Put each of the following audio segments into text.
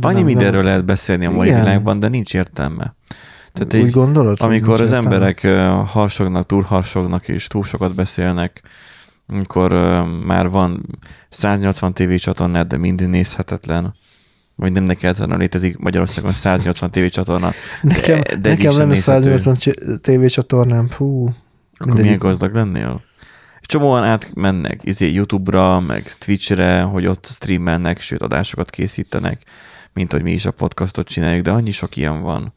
Annyi nem- mindenről nem- lehet beszélni a mai Igen. világban, de nincs értelme. Tehát Úgy így, gondolod? amikor az értelme? emberek harsognak, túlharsognak és túl sokat beszélnek, amikor már van 180 TV csatornád, de mind nézhetetlen, vagy nem egyáltalán létezik Magyarországon 180 TV csatorna, Nekem, de- de de nekem lenne nézhető. 180 csi- tévécsatornám, fú. akkor Mindegyik. milyen gazdag lennél? Csomóan átmennek izé, YouTube-ra, meg Twitch-re, hogy ott streamelnek, sőt adásokat készítenek, mint hogy mi is a podcastot csináljuk, de annyi sok ilyen van.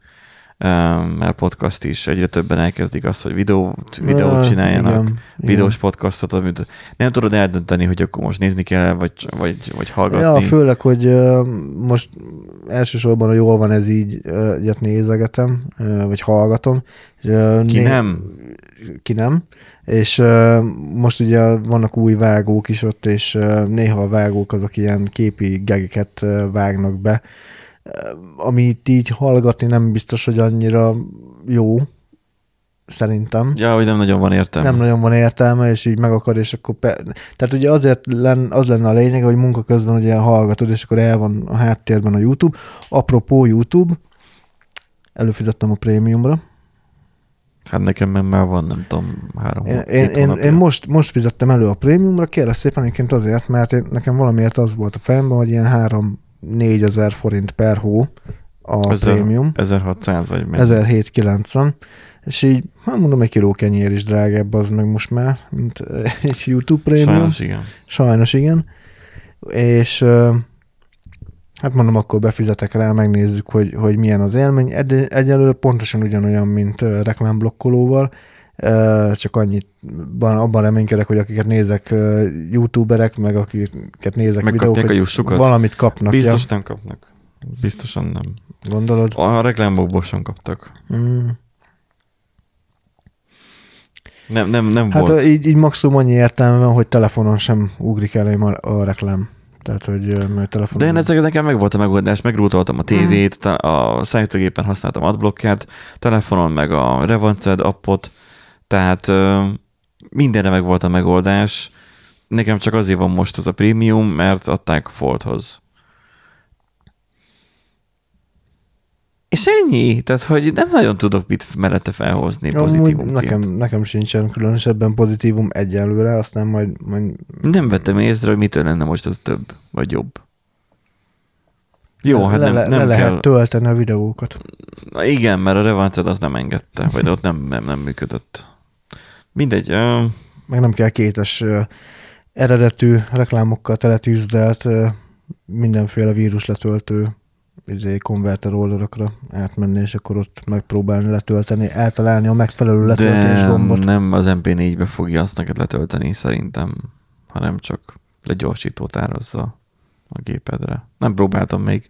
Mert podcast is egyre többen elkezdik azt, hogy videót, videót csináljanak, igen, videós podcastot, amit nem tudod eldönteni, hogy akkor most nézni kell, vagy, vagy, vagy hallgatni. Ja, főleg, hogy most elsősorban a jól van ez így, ö, ilyet nézegetem, vagy hallgatom. Ki nem? Ki nem. És ö, most ugye vannak új vágók is ott, és ö, néha a vágók azok ilyen képi gegeket ö, vágnak be, ö, amit így hallgatni nem biztos, hogy annyira jó, szerintem Ja, hogy nem nagyon van értelme. nem nagyon van értelme, és így megakad, és akkor... Pe... Tehát ugye azért len, az lenne a lényeg, hogy munka közben ugye hallgatod, és akkor el van a háttérben a YouTube. Apropó YouTube, előfizettem a prémiumra. Hát nekem meg már van, nem tudom, három Én, én, én, én most, most fizettem elő a prémiumra, kérlek szépen egyébként azért, mert én, nekem valamiért az volt a fejemben, hogy ilyen 3-4 ezer forint per hó a Ezer- prémium. 1600 vagy mennyi? 1790, és így, hát mondom, egy kiló kenyér is drágább az meg most már, mint egy YouTube prémium. Sajnos igen. Sajnos igen. És hát mondom, akkor befizetek rá, megnézzük, hogy, hogy milyen az élmény. Egy, egyelőre pontosan ugyanolyan, mint reklámblokkolóval, csak annyit ban- abban reménykedek, hogy akiket nézek youtuberek, meg akiket nézek Megkapják videókat, a jussukat? valamit kapnak. Biztos ja, nem kapnak. Biztosan nem. gondolod? A reklámokból sem kaptak. Mm. Nem, nem, nem Hát volt. ö, így, így maximum annyi értelme van, hogy telefonon sem ugrik elém a, a reklám. Tehát, hogy mert telefonon... De én ezeket nekem meg volt a megoldás, megrútoltam a tévét, te- a számítógépen használtam adblockját, telefonon meg a Revanced appot, tehát mindenre meg volt a megoldás. Nekem csak azért van most az a prémium, mert adták a Foldhoz. És ennyi? Tehát, hogy nem nagyon tudok mit mellette felhozni Amúgy pozitívumként. nekem, nekem sincsen különösebben pozitívum egyelőre, aztán majd, majd Nem vettem észre, hogy mitől lenne most ez több, vagy jobb. Jó, hát le, nem, le, nem le lehet kell. tölteni a videókat. Na igen, mert a Revanced az nem engedte, vagy ott nem, nem, nem működött. Mindegy. Ö, Meg nem kell kétes ö, eredetű reklámokkal teletűzdelt ö, mindenféle vírus letöltő izé, konverter oldalakra átmenni, és akkor ott megpróbálni letölteni, eltalálni a megfelelő letöltés de gombot. nem az MP4-be fogja azt neked letölteni szerintem, hanem csak legyorsítót árazza a gépedre. Nem próbáltam még.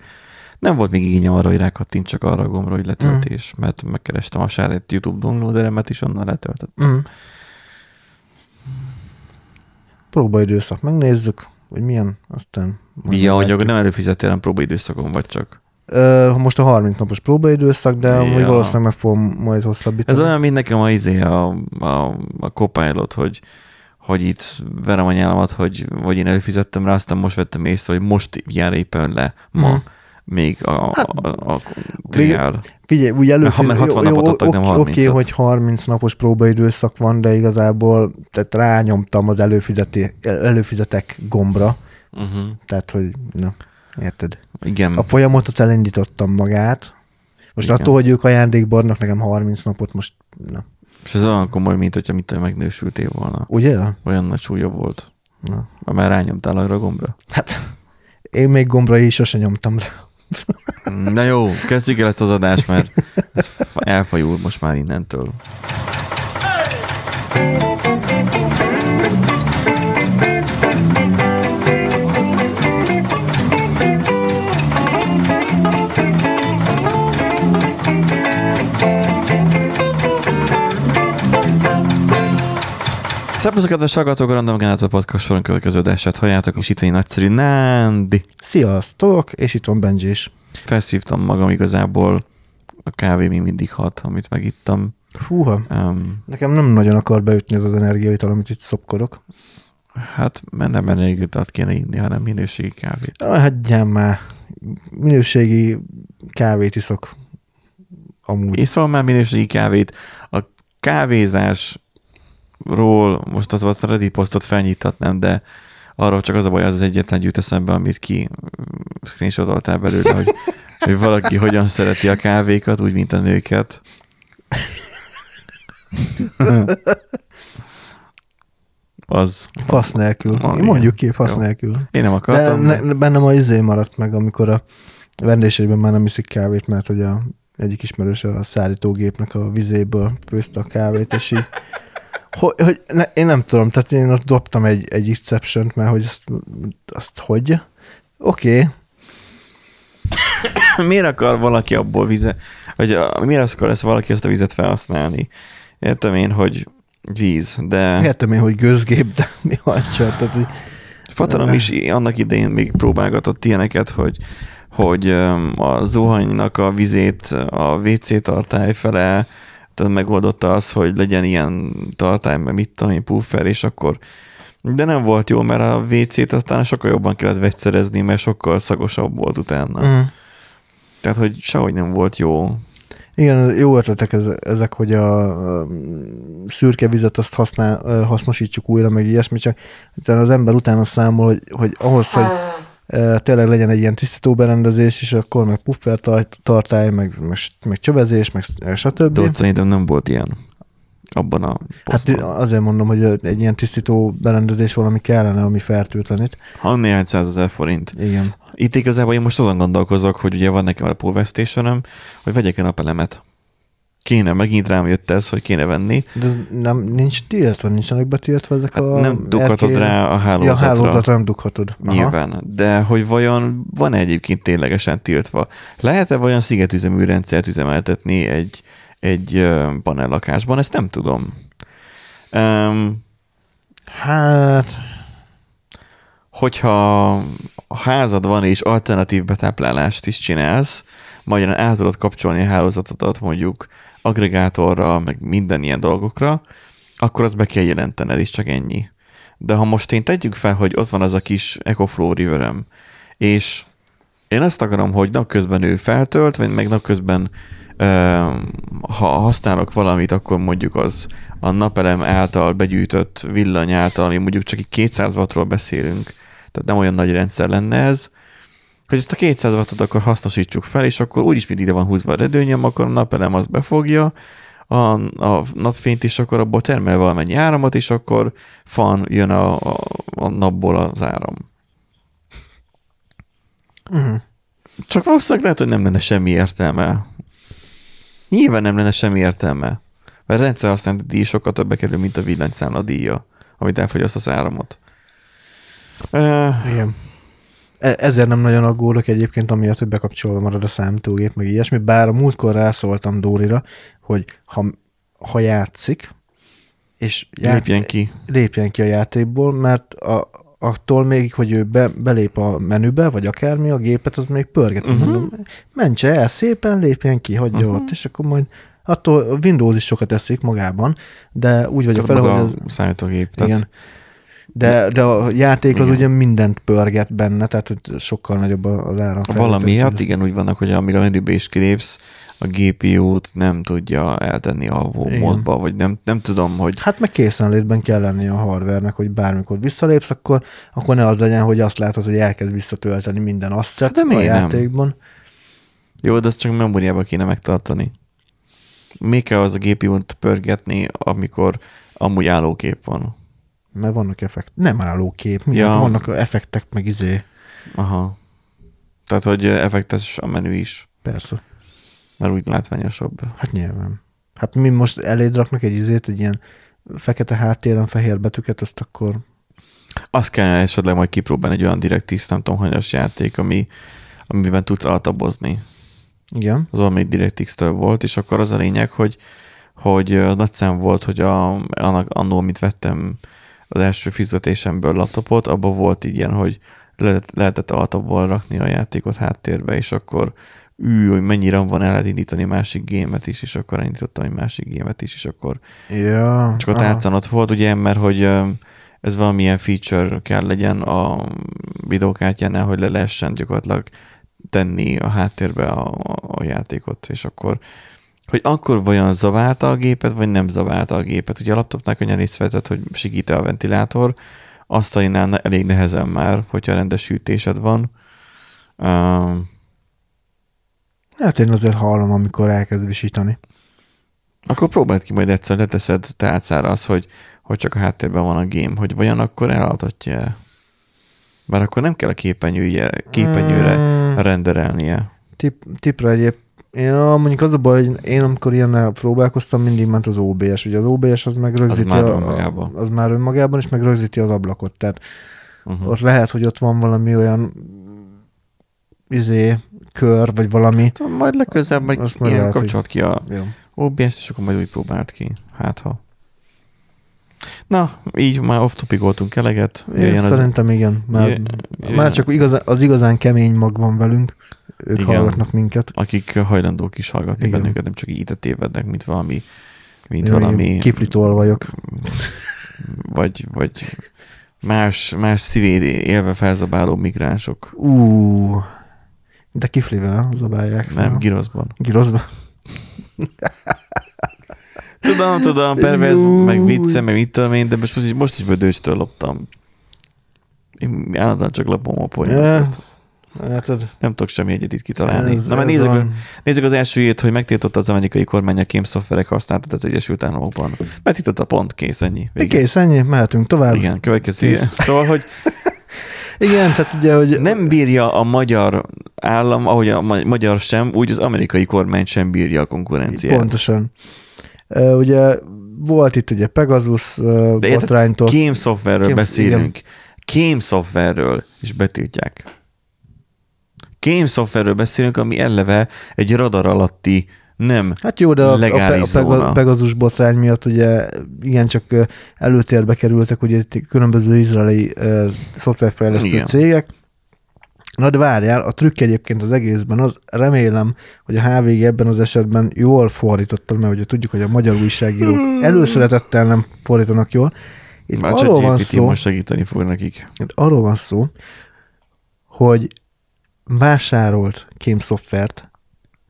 Nem volt még igényem arra, hogy rákattintsak arra a gombra, hogy letöltés, Mm. mert megkerestem a saját YouTube downloaderemet, és onnan letöltöttem. Mm. Próbaidőszak, megnézzük, hogy milyen, aztán... akkor nem előfizettél, nem próbaidőszakon vagy csak. Ö, most a 30 napos próbaidőszak, de Ja. amúgy valószínűleg meg fogom majd hosszabbítani. Ez olyan, mint nekem a, izé, a, a, a Copilot, hogy, hogy itt verem a nyálamat, hogy, hogy én előfizettem rá, aztán most vettem észre, hogy most jár éppen le ma. Mhm. Még a, Hát, a, a, a triál. Figyelj, úgy elő... Ha már 60 napot adtak, nem Oké, okay, 30-at. hogy 30 napos próbaidőszak van, de igazából tehát rányomtam az előfizeti, előfizetek gombra, Uh-huh. tehát hogy, na, érted? Igen. A folyamatot elindítottam magát. Most Igen. attól, hogy ők ajándékba adnak nekem 30 napot, most, na, És ez olyan komoly, mint hogyha mit megnősültél volna. ugye? Olyan nagy súlya volt. Na. Már rányomtál arra a gombra. Hát, én még gombra is sose nyomtam rá. Na jó, kezdjük el ezt az adást, mert ez elfajul most már innentől. Szervusztok, kedves hallgatók, a Random Generator Podcast soron következő adását halljátok, és itt van egy nagyszerű Nándi. Sziasztok, és itt van Benji is. Felszívtam magam igazából, a kávé még mindig hat, amit megittam. Húha, Um, nekem nem nagyon akar beütni ez az energiaital, amit itt szopkodok. Hát nem menőigitalt kéne inni, hanem minőségi kávét. Ah, Hagyjál már. Minőségi kávét iszok. Amúgy. Iszol már minőségi kávét. A kávézásról most az a Reddit posztot felnyitatnám, de arról csak az a baj, az az egyetlen jut eszembe, amit ki screenshotoltál belőle, hogy, hogy valaki hogyan szereti a kávékat, úgy, mint a nőket. Az. Fasz nélkül. Ah, igen. Mondjuk ki, fasz Jó. nélkül. Én nem De akartam. ne, bennem a izé maradt meg, amikor a vendégségben már nem iszik kávét, mert hogy a egyik ismerős a szállítógépnek a vizéből főzte a kávét, és így hogy, hogy ne, én nem tudom, tehát én ott dobtam egy, egy exception mert hogy azt, azt hogy? Oké, okay. miért akar valaki abból vize, vagy a, miért akar ezt valaki ezt a vizet felhasználni? Értem én, hogy víz, de értem én, hogy gőzgép, de mi hagyja, tehát hogy Fatanom is annak idején még próbálgatott ilyeneket, hogy hogy a zuhanynak a vizét a WC tartály fele, megoldotta az, hogy legyen ilyen tartály, mert mit tudom én, puffer, és akkor de nem volt jó, mert a WC-t aztán sokkal jobban kellett vegyszerezni, mert sokkal szagosabb volt utána. Mm. Tehát, hogy sehogy nem volt jó. Igen, jó ötletek ez, ezek, hogy a, a szürke vizet azt használ, hasznosítsuk újra, meg ilyesmi, csak utána az ember utána számol, hogy, hogy ahhoz, hogy tényleg legyen egy ilyen tisztító berendezés, és akkor meg puffer tart- tartály, meg, meg, meg csövezés, meg stb. De ott szerintem nem volt ilyen abban a Hát posztban. azért mondom, hogy egy ilyen tisztító berendezés valami kellene, ami fertőtlenít. Ha néhány százezer forint. Igen. Itt igazából én most azon gondolkozok, hogy ugye van nekem a Power station hogy vegyek egy napelemet. Kéne, megint rám jött ez, hogy kéne venni. De nem, nincs tiltva, nincsenek betiltva ezek Hát a... nem dughatod erkély- rá a Ja, a hálózatra. hálózatra nem dughatod. Aha. Nyilván. De hogy vajon van -e egyébként ténylegesen tiltva? Lehet-e vajon szigetüzemű rendszert üzemeltetni egy, egy panellakásban? Ezt nem tudom. Um, Hát, hogyha a házad van és alternatív betáplálást is csinálsz, magyarán el tudod kapcsolni a hálózatodat mondjuk agregátorra, meg minden ilyen dolgokra, akkor azt be kell jelentened, és csak ennyi. De ha most én tegyük fel, hogy ott van az a kis EcoFlow riverem, és én azt akarom, hogy napközben ő feltölt, vagy meg napközben ha használok valamit, akkor mondjuk az a napelem által begyűjtött villany által, ami mondjuk csak így 200 wattról beszélünk, tehát nem olyan nagy rendszer lenne ez, hogy ezt a 200 wattot akkor hasznosítsuk fel, és akkor úgyis, mint ide van húzva a redőnyem, akkor a napelem azt befogja, a, a napfényt is, akkor abból termel valamennyi áramot, és akkor fan jön a, a, a napból az áram. uh-huh. Csak valószínűleg lehet, hogy nem lenne semmi értelme. Nyilván nem lenne semmi értelme. Mert a rendszer használati díj sokkal többe kerül, mint a villanyszámla díja, amit elfogyaszt az áramot. Uh, igen. E- Ezért nem nagyon aggódok egyébként, amiatt, hogy bekapcsolva marad a számítógép, meg ilyesmi, bár a múltkor rászóltam Dórira, hogy ha, ha játszik, és já- lépjen ki. lépjen ki a játékból, mert a, attól még, hogy ő be, belép a menübe, vagy akármi, a gépet az még pörget. Uh-huh. Mondom, mentse el szépen, lépjen ki, hagyja uh-huh. ott, és akkor majd attól a Windows is sokat eszik magában, de úgy vagyok maga hogy ez, a számítógép. Tehát igen. De, de a játék az Igen. ugye mindent pörget benne, tehát hogy sokkal nagyobb az áram. Valamiatt igen úgy vannak, hogy amíg a menübe is kilépsz, a GPU-t nem tudja eltenni a módba, vagy nem, nem tudom, hogy Hát meg készenlétben kell lenni a hardvernek, hogy bármikor visszalépsz, akkor, akkor ne az legyen, hogy azt látod, hogy elkezd visszatölteni minden asset Hát de a miért nem? játékban. jó, de azt csak memóriába kéne megtartani. Mi kell az a GPU-t pörgetni, amikor amúgy állókép van? Mert vannak effekt. Nem álló kép, mindent, Ja. vannak effektek, meg izé. Aha. Tehát, hogy effektes a menü is, Persze. mert úgy látványosabb. Hát nyilván. Hát mi most eléd raknak egy izét, egy ilyen fekete háttéren fehér betűket, azt akkor Azt kellene esetleg majd kipróbálni egy olyan DirectX, nem tudom, hanyas játék, ami, amiben tudsz altabozni. igen. Az valamelyik DirectX-től volt, és akkor az a lényeg, hogy, hogy az nagy szám volt, hogy a, annak, annó, amit vettem az első fizetésemből laptopot, abban volt így ilyen, hogy lehet, lehetett altabból rakni a játékot háttérbe, és akkor ű, hogy mennyire van, el lehet indítani másik gémet is, és akkor elindítottam egy másik gémet is, és akkor Ja. csak a tárcán ott volt, ugye, mert hogy ez valamilyen feature kell legyen a videókártyánál, hogy le lehessen gyakorlatilag tenni a háttérbe a, a játékot, és akkor hogy akkor vajon zaválta a gépet, vagy nem zaválta a gépet. Ugye a laptopnál könnyen észrevetett, hogy segít a ventilátor, asztalinál elég nehezen már, hogyha rendes hűtésed van. Uh, hát én azért hallom, amikor elkezd visítani. Akkor próbáld ki majd egyszer, leteszed tálcára az, hogy, hogy csak a háttérben van a game, hogy vajon akkor eladhatja Bár akkor nem kell a képernyője, képernyőre hmm. renderelnie. Tip, tipra egyéb. Ja, mondjuk az a baj, hogy én amikor ilyen próbálkoztam, mindig ment az OBS. Ugye az OBS az meg rögzíti az már, a, önmagában. az már önmagában, és meg rögzíti az ablakot. Tehát uh-huh. ott lehet, hogy ott van valami olyan izé, kör, vagy valami. Majd legközelebb meg Azt ilyen kapcsolat ki a jó. OBS, és akkor majd úgy próbált ki. Hát ha. Na, így már off topic voltunk eleget. Én szerintem az... igen. Már, jöjjön. már csak igazán, az igazán kemény mag van velünk. Ők igen. hallgatnak minket. Akik hajlandók is hallgatni igen. bennünket, nem csak így tévednek, mint valami mint Jó, valami... Kiflitól vagyok. Vagy, vagy más, más szívét élve felzabáló migránsok. Ú, de kiflivel zabálják. Nem, giroszban. Giroszban. tudom, tudom, pervers, meg vicce, meg mit tudom én, de most, most is, most is bödőstől loptam. Én állandóan csak lopom a poénokat. Hát, nem tudok semmi egyedit kitalálni. Ez, Na, mert nézzük, van. nézzük az első írt, hogy megtiltotta az amerikai kormány a kém szoftverek használatát az Egyesült Államokban. Megtiltotta pont, kész, ennyi. Vége. Kész, ennyi, mehetünk tovább. Igen, következő. Szóval, hogy igen, tehát ugye, hogy... Nem bírja a magyar állam, ahogy a magyar sem, úgy az amerikai kormány sem bírja a konkurenciát. Pontosan. Ugye volt itt ugye Pegasus De botránytól. Kém szoftverről kém, beszélünk. Igen. Kém szoftverről, és betiltják. Kém szoftverről beszélünk, ami eleve egy radar alatti nem Hát jó, de a, legális a, a, a Pegasus botrány miatt ugye igencsak előtérbe kerültek ugye különböző izraeli uh, szoftverfejlesztő Igen. cégek, Na de várjál, a trükk egyébként az egészben az, remélem, hogy a HVG ebben az esetben jól fordította, mert ugye tudjuk, hogy a magyar újságírók hmm. előszeretettel nem fordítanak jól. Itt Már arról van szó, most segíteni fog nekik. Itt arról van szó, hogy vásárolt kém szoftvert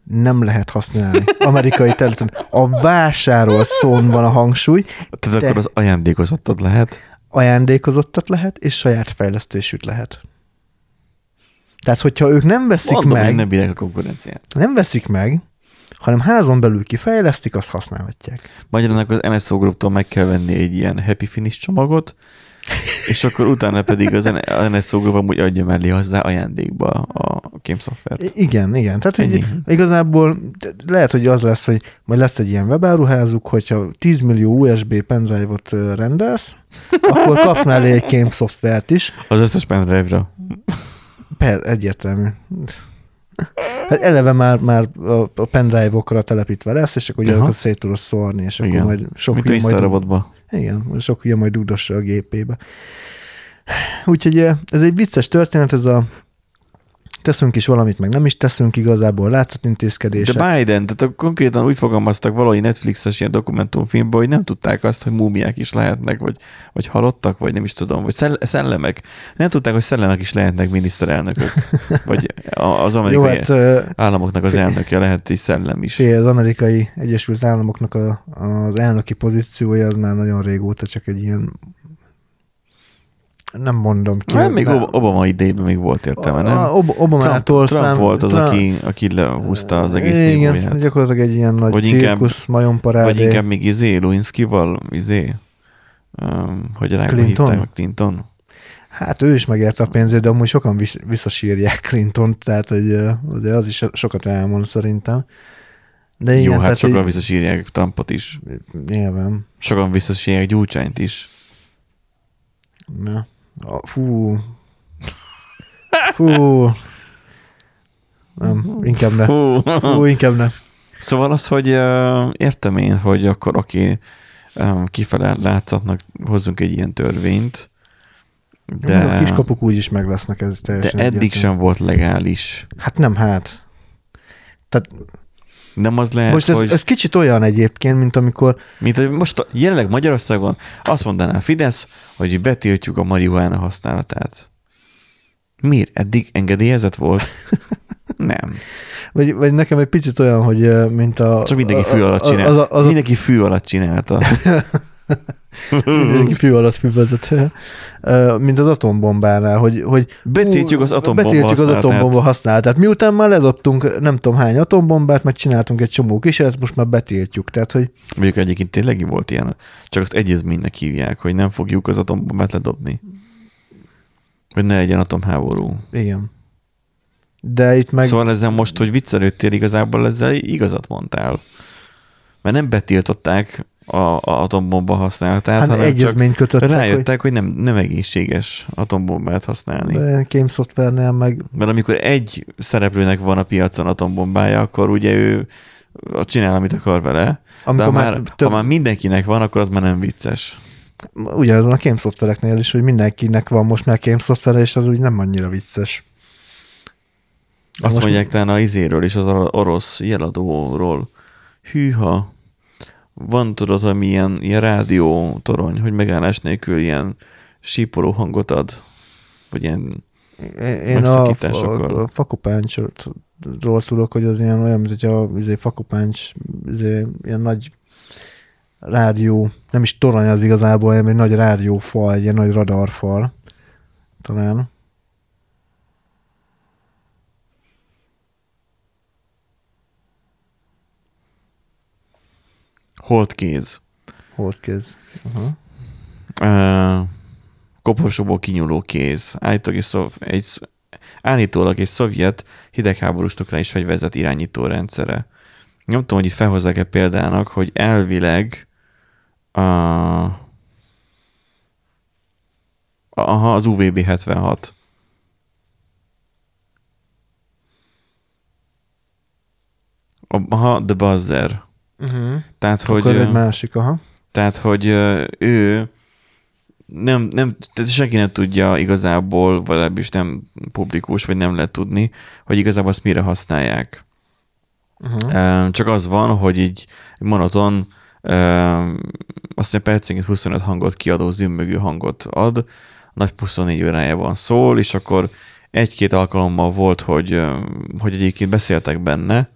nem lehet használni amerikai területen. A vásárol szón van a hangsúly. Tehát akkor az ajándékozottat lehet? Ajándékozottat lehet, és saját fejlesztésűt lehet. Tehát, hogyha ők nem veszik Mondom, meg... nem bírják a konkurenciát. Nem veszik meg, hanem házon belül kifejlesztik, azt használhatják. Magyarán az NSO Group-tól meg kell venni egy ilyen Happy Finish csomagot, és akkor utána pedig az NSO Group amúgy adja mellé hozzá ajándékba a game szoftvert. Igen, igen. Tehát hogy igazából lehet, hogy az lesz, hogy majd lesz egy ilyen webáruházuk, hogyha 10 millió USB pendrive-ot rendelsz, akkor kapsz mellé egy game szoftvert is. Az összes pendrive-ra. Per, egyértelmű. Hát eleve már, már a pendrive-okra telepítve lesz, és akkor ugye akkor szét tudod szórni, és igen. akkor majd sok Mint majd... Igen, sok ugye majd dugdossa a gépébe. Úgyhogy ez egy vicces történet, ez a teszünk is valamit, meg nem is teszünk igazából, látszatintézkedések. De Biden, tehát konkrétan úgy fogalmaztak valahogy Netflixes ilyen dokumentumfilmben, hogy nem tudták azt, hogy múmiák is lehetnek, vagy, vagy halottak, vagy nem is tudom, vagy szellemek. Nem tudták, hogy szellemek is lehetnek miniszterelnökök, vagy az amerikai Jó, hát, államoknak az elnöke lehet is szellem is. Az amerikai Egyesült Államoknak a, az elnöki pozíciója az már nagyon régóta csak egy ilyen nem mondom ki. Nem, még. Obama idejében még volt értelme, nem? Ob- Obamától Trump, Trump volt az, Trump, aki, aki lehúzta az egész Igen, nívóját. gyakorlatilag egy ilyen nagy vagy cirkusz, majomparádé. Vagy inkább még izé, Lewinsky-val, izé, um, hogy rá Clinton? hívták Clinton? Hát ő is megérte a pénzét, de amúgy sokan visz, visszasírják Clinton, tehát hogy de az is sokat elmond szerintem. De igen, Jó, hát sokan így... visszasírják Trumpot is. Nyilván. Sokan visszasírják Gyurcsányt is. Na. Fú. Fú. Nem, inkább ne. Fú, Fú inkább ne. Szóval az, hogy értem én, hogy akkor aki kifele látszatnak hozzunk egy ilyen törvényt, de, a kiskapuk úgy is meg lesznek, ez teljesen De eddig egyetlen. sem volt legális. Hát nem, hát. Tehát Nem az lehet, Most ez, hogy... ez kicsit olyan egyébként, mint amikor Mint hogy most a- jelenleg Magyarországon azt mondaná a Fidesz, hogy betiltjuk a marihuána használatát. Miért? Eddig engedélyezett volt? Nem. Vagy, vagy nekem egy picit olyan, hogy mint a... Csak mindenki fű alatt az, csinálta. az, az, Mindenki fű alatt csinálta. mindenki fű alatt fűvezet. Ö, Mint az atombombánál, hogy, hogy Betiltjuk az atombomba betiltjuk az atombomba használatát. Miután már ledobtunk nem tudom hány atombombát, meg csináltunk egy csomó kísérlet, most már betiltjuk. Tehát, hogy Mondjuk egyébként tényleg volt ilyen, csak azt egyezménynek hívják, hogy nem fogjuk az atombombát ledobni. Hogy ne legyen atomháború. igen. De itt. Meg... Szóval ezzel most, hogy viccelődtél, igazából ezzel igazat mondtál. Mert nem betiltották a, a atombomba használatát, hát hanem egyezményt kötöttek, hogy rájöttek, hogy nem, nem egészséges atombombát használni. De... Game Software-nél meg Mert amikor egy szereplőnek van a piacon atombombája, akkor ugye ő csinál, amit akar vele. amikor De ha már, több, ha már mindenkinek van, akkor az már nem vicces. ugyanazon a Game Software-eknél is, hogy mindenkinek van most már Game Software, és az úgy nem annyira vicces. Azt Most- mondják talán a izéről is, az orosz jeladóról. Hűha. Van tudod, hogy milyen ilyen rádió torony, hogy megállás nélkül ilyen sípoló hangot ad? Vagy ilyen, Én a, a, a fakopáncsról tudok, hogy az ilyen olyan, mint hogyha izé, fakopáncs, izé, ilyen nagy rádió, nem is torony az igazából, hanem egy nagy rádiófal, egy ilyen nagy radarfal. Talán. Holdkéz. Holdkéz. Aha. Uh, koporsóból kinyúló kéz. Állítólag egy, szov, egy, állítólag egy szovjet hidegháborús nukleáris fegyverzet irányító rendszere. Nem tudom, hogy itt felhozzák-e példának, hogy elvileg a, aha, az UVB 76. A- Aha, The Buzzer. Uh-huh. Tehát, Hogy, hogy... Akkor egy másik, aha. tehát, hogy ő nem, nem, tehát senki nem tudja igazából, vagy legalábbis nem publikus, vagy nem lehet tudni, hogy igazából azt mire használják. Uh-huh. Csak az van, hogy így monoton, azt hiszem percenként 25 hangot kiadó zümmögő hangot ad, nagy 24 órájában szól, és akkor egy-két alkalommal volt, hogy, hogy egyébként beszéltek benne,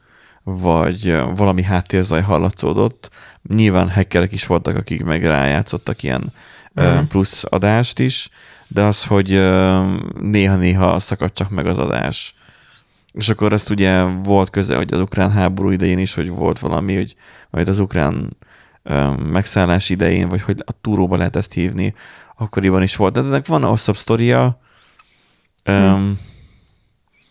vagy valami háttérzaj hallatszódott. Nyilván hackerek is voltak, akik meg rájátszottak ilyen Mhm. plusz adást is, de az, hogy néha-néha szakadt csak meg az adás. És akkor ezt ugye volt köze, hogy az ukrán háború idején is, hogy volt valami, hogy majd az ukrán megszállás idején, vagy hogy a túróba lehet ezt hívni, akkoriban is volt. De ennek van hosszabb sztoria, hm.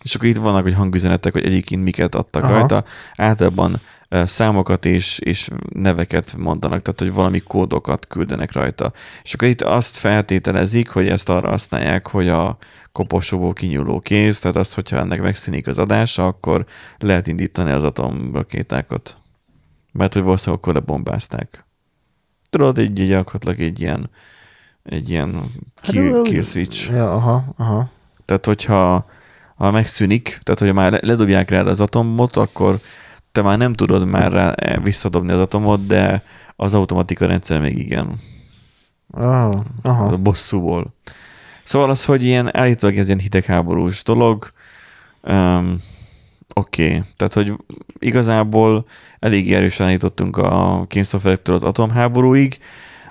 És akkor itt vannak, hogy hangüzenetek, hogy egyébként miket adtak Aha. Rajta. Általában számokat és, és neveket mondanak, tehát hogy valami kódokat küldenek rajta. És akkor itt azt feltételezik, hogy ezt arra használják, hogy a koposóból kinyúló kéz, tehát azt, hogyha ennek megszűnik az adása, akkor lehet indítani az atomrakétákat. Mert hogy valószínűleg akkor lebombázták. Tudod, egy, gyakorlatilag egy ilyen egy ilyen kill, Hát, kill switch. Ja, aha, aha. Tehát, hogyha ha megszűnik, tehát, hogyha már le- ledobják rád az atomot, akkor te már nem tudod már rá eh, visszadobni az atomot, de az automatika rendszer még igen. Aha, aha. A bosszúból. Szóval az, hogy ilyen állítólag ez ilyen hidegháborús dolog, um, oké. Okay. Tehát, hogy igazából elég erősen állítottunk a kémszoferektől az atomháborúig,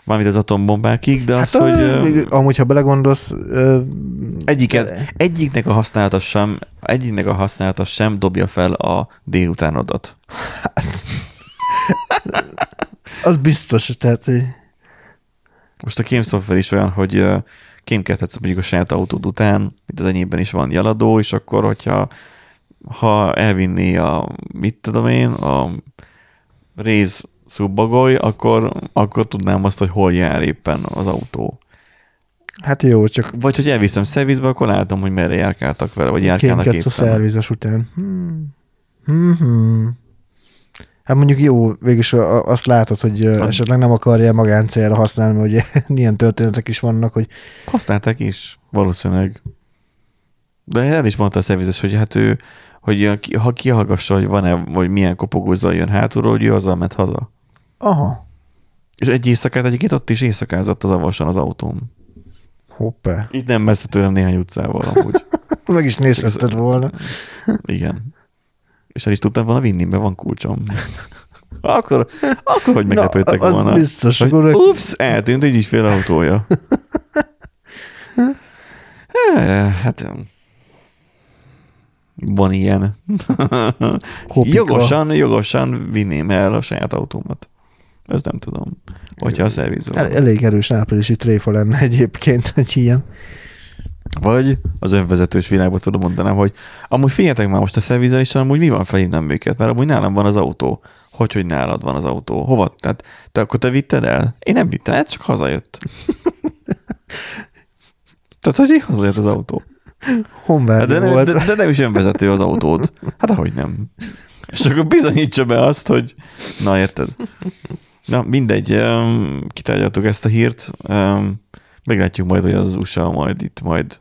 mármint az atombombákig, de az, Hát, hogy ö, ö, még amúgy, ha belegondolsz, egyiket, egyiknek a használata sem, egyiknek a használata sem dobja fel a délutánodat. az biztos, tehát hogy Most a kémszoftver is olyan, hogy kémkedhetsz mondjuk a saját autód után, mint az enyémben is van jeladó, és akkor, hogyha ha elvinné a, mit tudom én, a réz szubbagoly, akkor, akkor tudnám azt, hogy hol jár éppen az autó. hát jó, csak Vagy hogy elviszem szervizbe, akkor látom, hogy merre járkáltak vele, vagy járkálnak kémkedsz a éppen. szervizes után. Hmm. Hmm, hmm. Hát mondjuk jó, végülis azt látod, hogy Hát- esetleg nem akarja magáncélra használni, ugye ilyen történetek is vannak, hogy Használták is, valószínűleg. De el is mondta a szervizes, hogy hát ő hogy ha kihallgassa, hogy van-e, vagy milyen kopogózzal jön hátulról, hogy ő azzal ment haza. Aha, És egy éjszakát egyébként ott is éjszakázott az avasan az autóm. hoppá. Itt nem messze tőlem néhány utcával amúgy. Meg is nézhetted volna. Igen. És el is tudtam volna vinni, mert van kulcsom. Akkor, akkor hogy meglepődtek Na, volna. biztos, hogy, akkor- ups, eltűnt egy ügyfél autója. Eh, Hát van ilyen. Kopika. jogosan, jogosan vinném el a saját autómat. Ezt nem tudom. Hogyha a szervizben El, elég erős áprilisi tréfa lenne egyébként, egy ilyen. Vagy az önvezetős világban tudom mondanám, hogy amúgy figyeljetek már most a szervizelésen, amúgy mi van, felhívnám őket, mert amúgy nálam van az autó. Hogy, hogy nálad van az autó? Hova? Tehát te akkor te vitted el? Én nem vittem el, csak hazajött. Tehát, hogy így hazajött az autó. Honvád Hát De, volt. de, de, nem is önvezető az autód. Hát ahogy nem. És akkor bizonyítsa be azt, hogy na érted. Na mindegy, kitárgyaltuk ezt a hírt. Meglátjuk majd, hogy az USA majd itt majd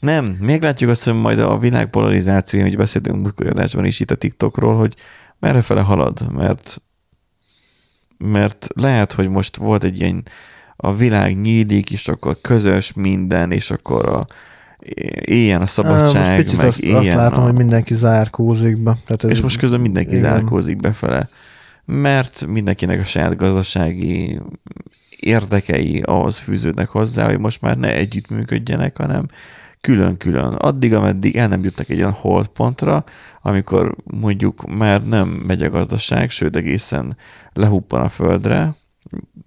nem, meglátjuk azt, hogy majd a világ polarizációja, hogy beszéltünk múltkori adásban is itt a TikTokról, hogy merre fele halad, mert mert lehet, hogy most volt egy ilyen a világ nyílik, és akkor közös minden, és akkor a, éljen a szabadság, Most picit meg azt, azt látom, a, hogy mindenki zárkózik be. Tehát és most közben mindenki igen. zárkózik befele, mert mindenkinek a saját gazdasági érdekei ahhoz fűződnek hozzá, hogy most már ne együttműködjenek, hanem külön-külön. Addig, ameddig el nem jutnak egy olyan holdpontra, amikor mondjuk már nem megy a gazdaság, sőt egészen lehuppan a földre,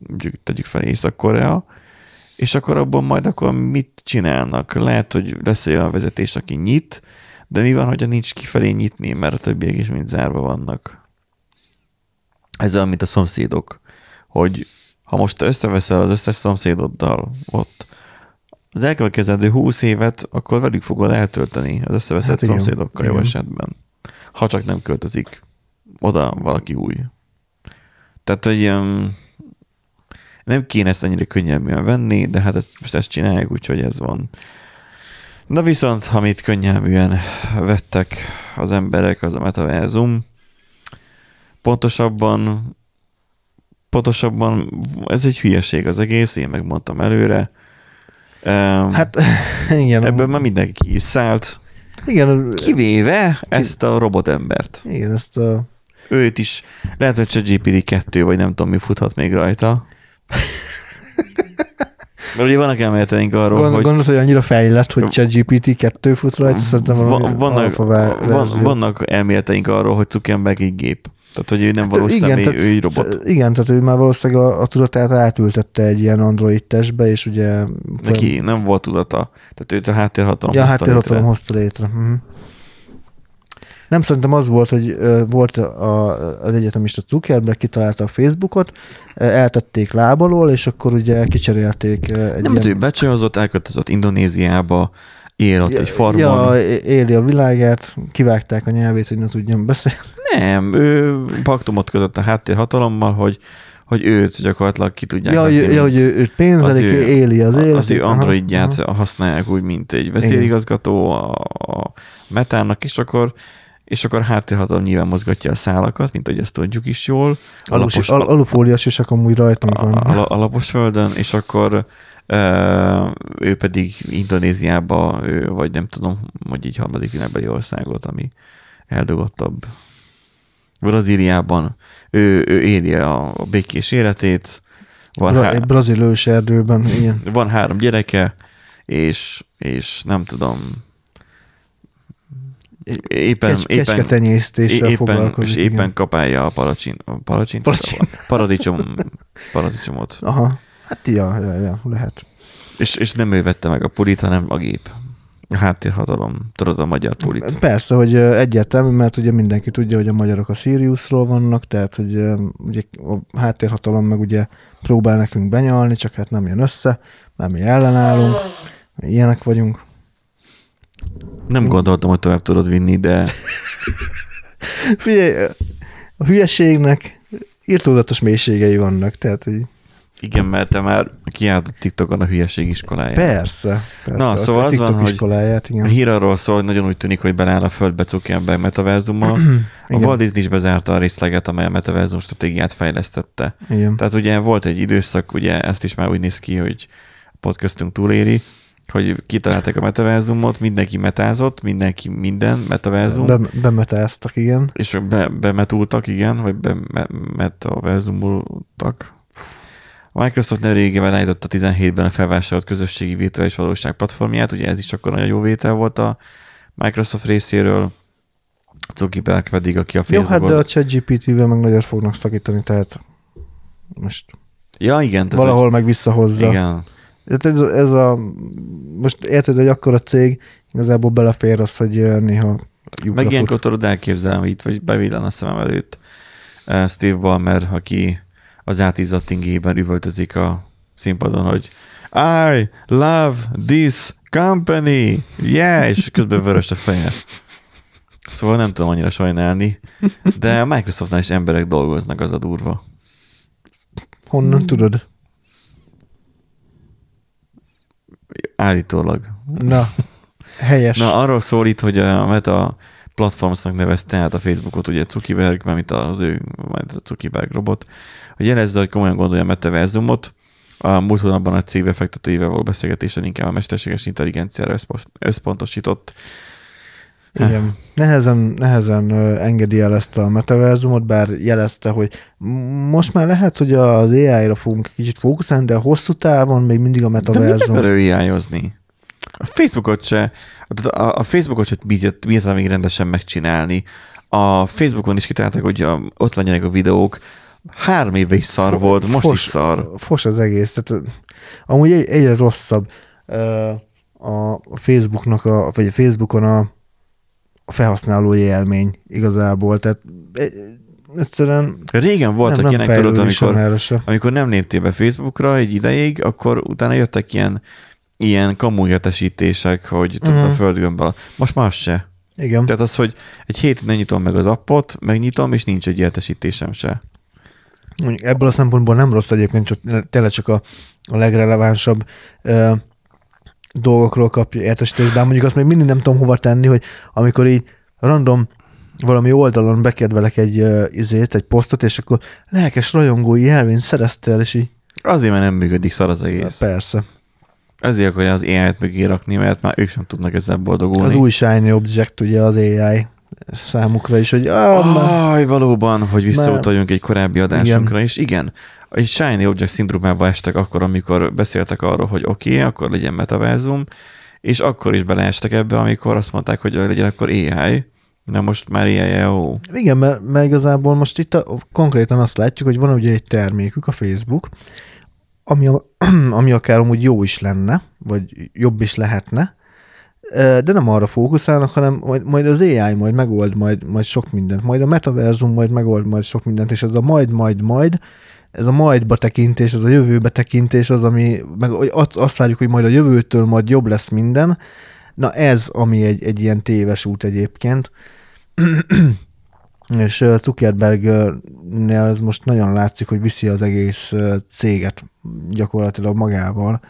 mondjuk tegyük fel Észak-Korea, és akkor abban majd akkor mit csinálnak? Lehet, hogy lesz olyan vezetés, aki nyit, de mi van, hogyha nincs kifelé nyitni, mert a többiek is mind zárva vannak? Ez olyan, mint a szomszédok, hogy ha most összeveszel az összes szomszédoddal ott, az elkövetkezendő húsz évet, akkor velük fogod eltölteni az összeveszett Hát hát igen, szomszédokkal jó esetben. Ha csak nem költözik oda valaki új. Tehát, hogy um, nem kéne ezt ennyire könnyelműen venni, de hát ezt, most ezt csinálják, úgyhogy ez van. Na viszont, amit könnyelműen vettek az emberek, az a metaverzum. Pontosabban, pontosabban ez egy hülyeség az egész, én megmondtam előre. Hát, igen. ebből már mindenki szállt, igen, kivéve ezt a robotembert. igen, ezt a Őt is, lehet, hogy csak GPT-2, vagy nem tudom, mi futhat még rajta. Mert ugye vannak elméleteink arról, Gond, hogy gondolod, hogy annyira fejlett, hogy ChatGPT 2 fut rajta, szerintem valami van, vannak, van, vannak elméleteink arról, hogy Zuckerberg egy gép. Tehát, hogy ő nem valós Hát igen, személy, tehát- ő egy robot. Igen, tehát ő már valószínűleg a, a tudatát átültette egy ilyen Android testbe, és ugye... Neki nem volt tudata. Tehát őt a háttérhatalom Ja, hozta háttérhatalom létre. hozta létre. Uh-huh. Nem szerintem az volt, hogy volt a, az egyetemista Zuckerberg, kitalálta a Facebookot, eltették lábalól, és akkor ugye kicserélték ö, egy Nem, hát ő becsajozott, elköltözött Indonéziába, él ott egy farmon. Ja, éli a világát, kivágták a nyelvét, hogy ne tudjon beszélni. Nem, ő paktumot kötött a háttérhatalommal, hogy, hogy őt gyakorlatilag ki tudják Ja, ja, hogy ő, őt pénzelik, ő, éli az életét. Az ő androidját aha. használják úgy, mint egy vezérigazgató a, a metának, és akkor és akkor háttérhatalom nyilván mozgatja a szálakat, mint hogy ezt tudjuk is jól. Alus, Alapos, al, alufóliás is amúgy rajtunk van. a, alapos földön, és akkor ő pedig Indonéziába, ő, vagy nem tudom, hogy így harmadik világbeli országot, ami eldogottabb. Brazíliában ő, ő éli a, a békés életét, van, Bra, há, egy brazil őserdőben, igen. van három gyereke, és, és nem tudom, éppen, Kecske éppen, tenyésztéssel éppen, foglalkozik. és éppen igen. kapálja a palacsin, a palacsin, Palacsin. paradicsom, paradicsomot. Aha. Hát ja, ja, ja, lehet. És, és nem ő vette meg a pulit, hanem a gép. A háttérhatalom. Tudod, a magyar pulit. Persze, hogy egyértelmű, mert ugye mindenki tudja, hogy a magyarok a Siriusról vannak, tehát hogy ugye a háttérhatalom meg ugye próbál nekünk benyalni, csak hát nem jön össze, mert mi ellenállunk, ilyenek vagyunk. Nem gondoltam, hogy tovább tudod vinni, de Figyelj, a hülyeségnek írtózatos mélységei vannak, tehát hogy Igen, mert te már kiállt TikTokon a hülyeség iskoláját. Persze. persze. Na, szóval az TikTok van, hogy iskoláját, igen. A hír arról szól, hogy nagyon úgy tűnik, hogy beleáll a földbe Zuckerberg metaverzummal. A. Walt Disney is bezárta a részleget, amely a metaverzum stratégiát fejlesztette. igen. Tehát ugye volt egy időszak, ugye ezt is már úgy néz ki, hogy a podcastunk túléri, hogy kitalálták a metaverzumot, mindenki metázott, mindenki minden metaverzum, Be, bemetáztak, igen. és be, bemetultak, igen, vagy be, me, metaverzumultak. A Microsoft nem régen állította 17-ben a felvásárolt közösségi virtuális valóság platformját, ugye ez is akkor nagyon jó vétel volt a Microsoft részéről, Zuckerberg pedig, aki a Jó, hát Facebookon... de a ChatGPT-vel meg nagyot fognak szakítani, tehát most Ja, igen. Tehát, valahol meg visszahozza. Hogy, igen. Tehát ez, ez a, most érted, hogy akkor a cég igazából belefér az, hogy néha Meg ilyenkor tudod elképzelni, hogy itt vagy bevillan a szemem előtt eh, Steve Ballmer, aki az átizzadt ingében üvöltözik a színpadon, hogy I love this company, yeah, és közben vörös a feje. Szóval nem tudom annyira sajnálni, de a Microsoftnál is emberek dolgoznak, az a durva. Honnan tudod? Állítólag. Na, helyes. Na, arról szól itt, hogy a Meta Platformsnak nevezte át a Facebookot, ugye Zuckerberg, mert az ő, majd a Zuckerberg robot, hogy jelezze, hogy komolyan gondolja a metaverzumot. A múlt hónapban a cég befektetőivel való beszélgetésen inkább a mesterséges intelligenciára összpontosított. Igen. Nehezen, nehezen engedi el ezt a metaverzumot, bár jelezte, hogy most már lehet, hogy az AI-ra fogunk kicsit fókuszálni, de hosszú távon még mindig a De mit metaverzum. akar ő AI-ozni? A Facebookot se, a, Facebookot se bírja, bírta még rendesen megcsinálni. A Facebookon is kitalálták, hogy a, ott legyenek a videók. Három éve is szar volt, most fos, is szar. Fos az egész. Tehát, amúgy egy, egyre rosszabb a Facebooknak, a, vagy a Facebookon a, a felhasználói élmény igazából. Tehát egyszerűen Régen voltak nem, nem ilyenek, tudod, fejlődik sem amikor, amikor nem léptél be Facebookra egy ideig, akkor utána jöttek ilyen, ilyen kamújatesítések, hogy tudod, a Mhm. földgömbbel. Most az se. Igen. Tehát az, hogy egy hétig nem nyitom meg az appot, megnyitom, és nincs egy értesítésem se. Mondjuk ebből a szempontból nem rossz egyébként, csak tényleg csak a, a legrelevánsabb ö, dolgokról kapja értesítést, de mondjuk azt még mindig nem tudom hova tenni, hogy amikor így random valami oldalon bekedvelek egy uh, izét, egy posztot, és akkor lelkes rajongói jelvényt szereztél, és így Azért, mert nem működik szar az egész. persze. Ezért akarja az AI-t mögé rakni, mert már ők sem tudnak ezzel boldogulni. Az új shiny object, ugye az AI számukra is, hogy ah, Aj, valóban, hogy visszautaljunk egy korábbi adásunkra is. Igen, egy Shiny Object szindrómába estek akkor, amikor beszéltek arról, hogy oké, okay, akkor legyen metaverzum, és akkor is beleestek ebbe, amikor azt mondták, hogy legyen akkor AI. Na most már AI, jó. Igen, mert, mert igazából most itt a, konkrétan azt látjuk, hogy van ugye egy termékük, a Facebook, ami, a, ami akár amúgy jó is lenne, vagy jobb is lehetne, de nem arra fókuszálnak, hanem majd, majd az AI majd megold majd, majd sok mindent, majd a metaverzum majd megold majd sok mindent, és ez a majd, majd, majd, ez a majdba tekintés, ez a jövőbe tekintés az, ami, meg azt várjuk, hogy majd a jövőtől majd jobb lesz minden, na ez, ami egy, egy ilyen téves út egyébként, és Zuckerbergnél ez most nagyon látszik, hogy viszi az egész céget gyakorlatilag magával.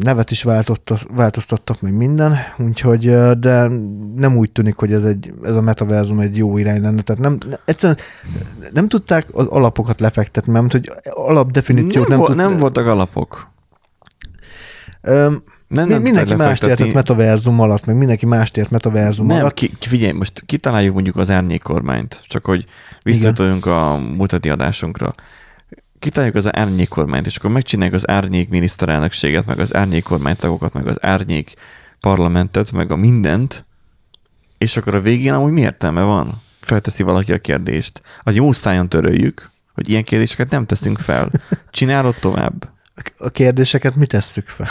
Nevet is változtat, változtattak, meg minden, úgyhogy, de nem úgy tűnik, hogy ez, egy, ez a metaverzum egy jó irány lenne. Tehát nem, ne- egyszerűen nem tudták az alapokat lefektetni, mert hogy alapdefiníciót Nem, nem, vo- tud- nem voltak alapok. Öm, Nem, nem mindenki mást értett metaverzum alatt, meg mindenki mást ért metaverzum Nem, alatt. ki, figyelj, most kitaláljuk mondjuk az árnyékkormányt, csak hogy visszatoljunk a mutati adásunkra. Kitaláljuk az árnyékkormányt, és akkor megcsináljuk az árnyék miniszterelnökséget, meg az árnyék kormánytagokat, meg az árnyék parlamentet, meg a mindent, és akkor a végén amúgy mi értelme van? Felteszi valaki a kérdést. Az jó szájon töröljük, hogy ilyen kérdéseket nem teszünk fel. Csinálod tovább. A kérdéseket mi tesszük fel?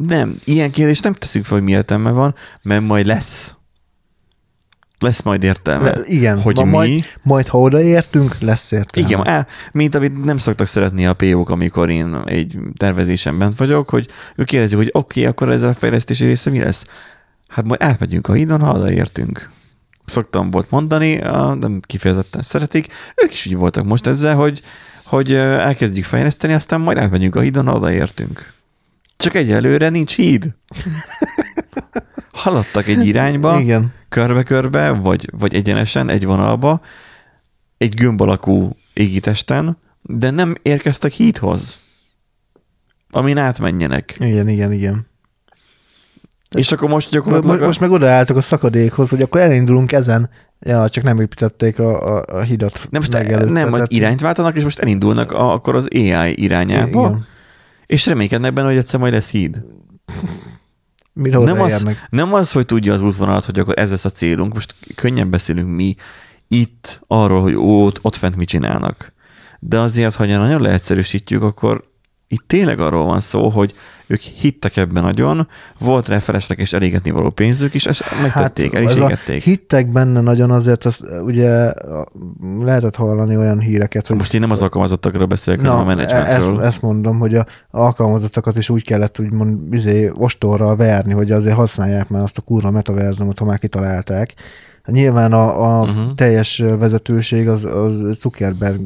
Nem, ilyen kérdést nem teszünk fel, hogy mi értelme van, mert majd lesz. Lesz majd értelme. Le, igen, hogy ma, mi... majd, majd ha odaértünk, lesz értelme. Igen, á, mint amit nem szoktak szeretni a PO-k, amikor én egy tervezésen bent vagyok, hogy ők kérdezik, hogy oké, okay, akkor ez a fejlesztési része mi lesz? Hát majd átmegyünk a hídon, ha odaértünk. Szoktam volt mondani, nem kifejezetten szeretik, ők is úgy voltak most ezzel, hogy hogy elkezdjük fejleszteni, aztán majd átmegyünk a hídon, odaértünk. Csak egyelőre nincs híd. Haladtak egy irányba, Igen. körbe-körbe, vagy, vagy egyenesen, egy vonalba, egy gömb alakú égitesten, de nem érkeztek hídhoz, amin átmenjenek. Igen, igen, igen. És akkor most gyakorlatilag... most meg odaálltak a szakadékhoz, hogy akkor elindulunk ezen. Ja, csak nem építették a, a, a hidat. nem, most nem, majd irányt váltanak, és most elindulnak a, akkor az AI irányába, Igen. És reménykednek benne, hogy egyszer majd lesz híd. Mire Nem az, nem az, hogy tudja az útvonalat, hogy akkor ez lesz a célunk. Most könnyen beszélünk mi itt arról, hogy ott, ott fent mit csinálnak. De azért, ha nagyon leegyszerűsítjük, akkor itt tényleg arról van szó, hogy ők hittek ebben nagyon, volt rá felesleges elégetni való pénzük, és ezt megtették, el is Hát, ez a égették. hittek benne nagyon azért, azt ugye lehetett hallani olyan híreket, hogy Most én nem az alkalmazottakról beszélek, hanem a Na, ezt, menedzsmentről. ezt mondom, hogy a alkalmazottakat is úgy kellett úgymond izé, ostorral verni, hogy azért használják már azt a kurva metaverzumot, ha már kitalálták. Nyilván a, a uh-huh. teljes vezetőség az, az Zuckerberg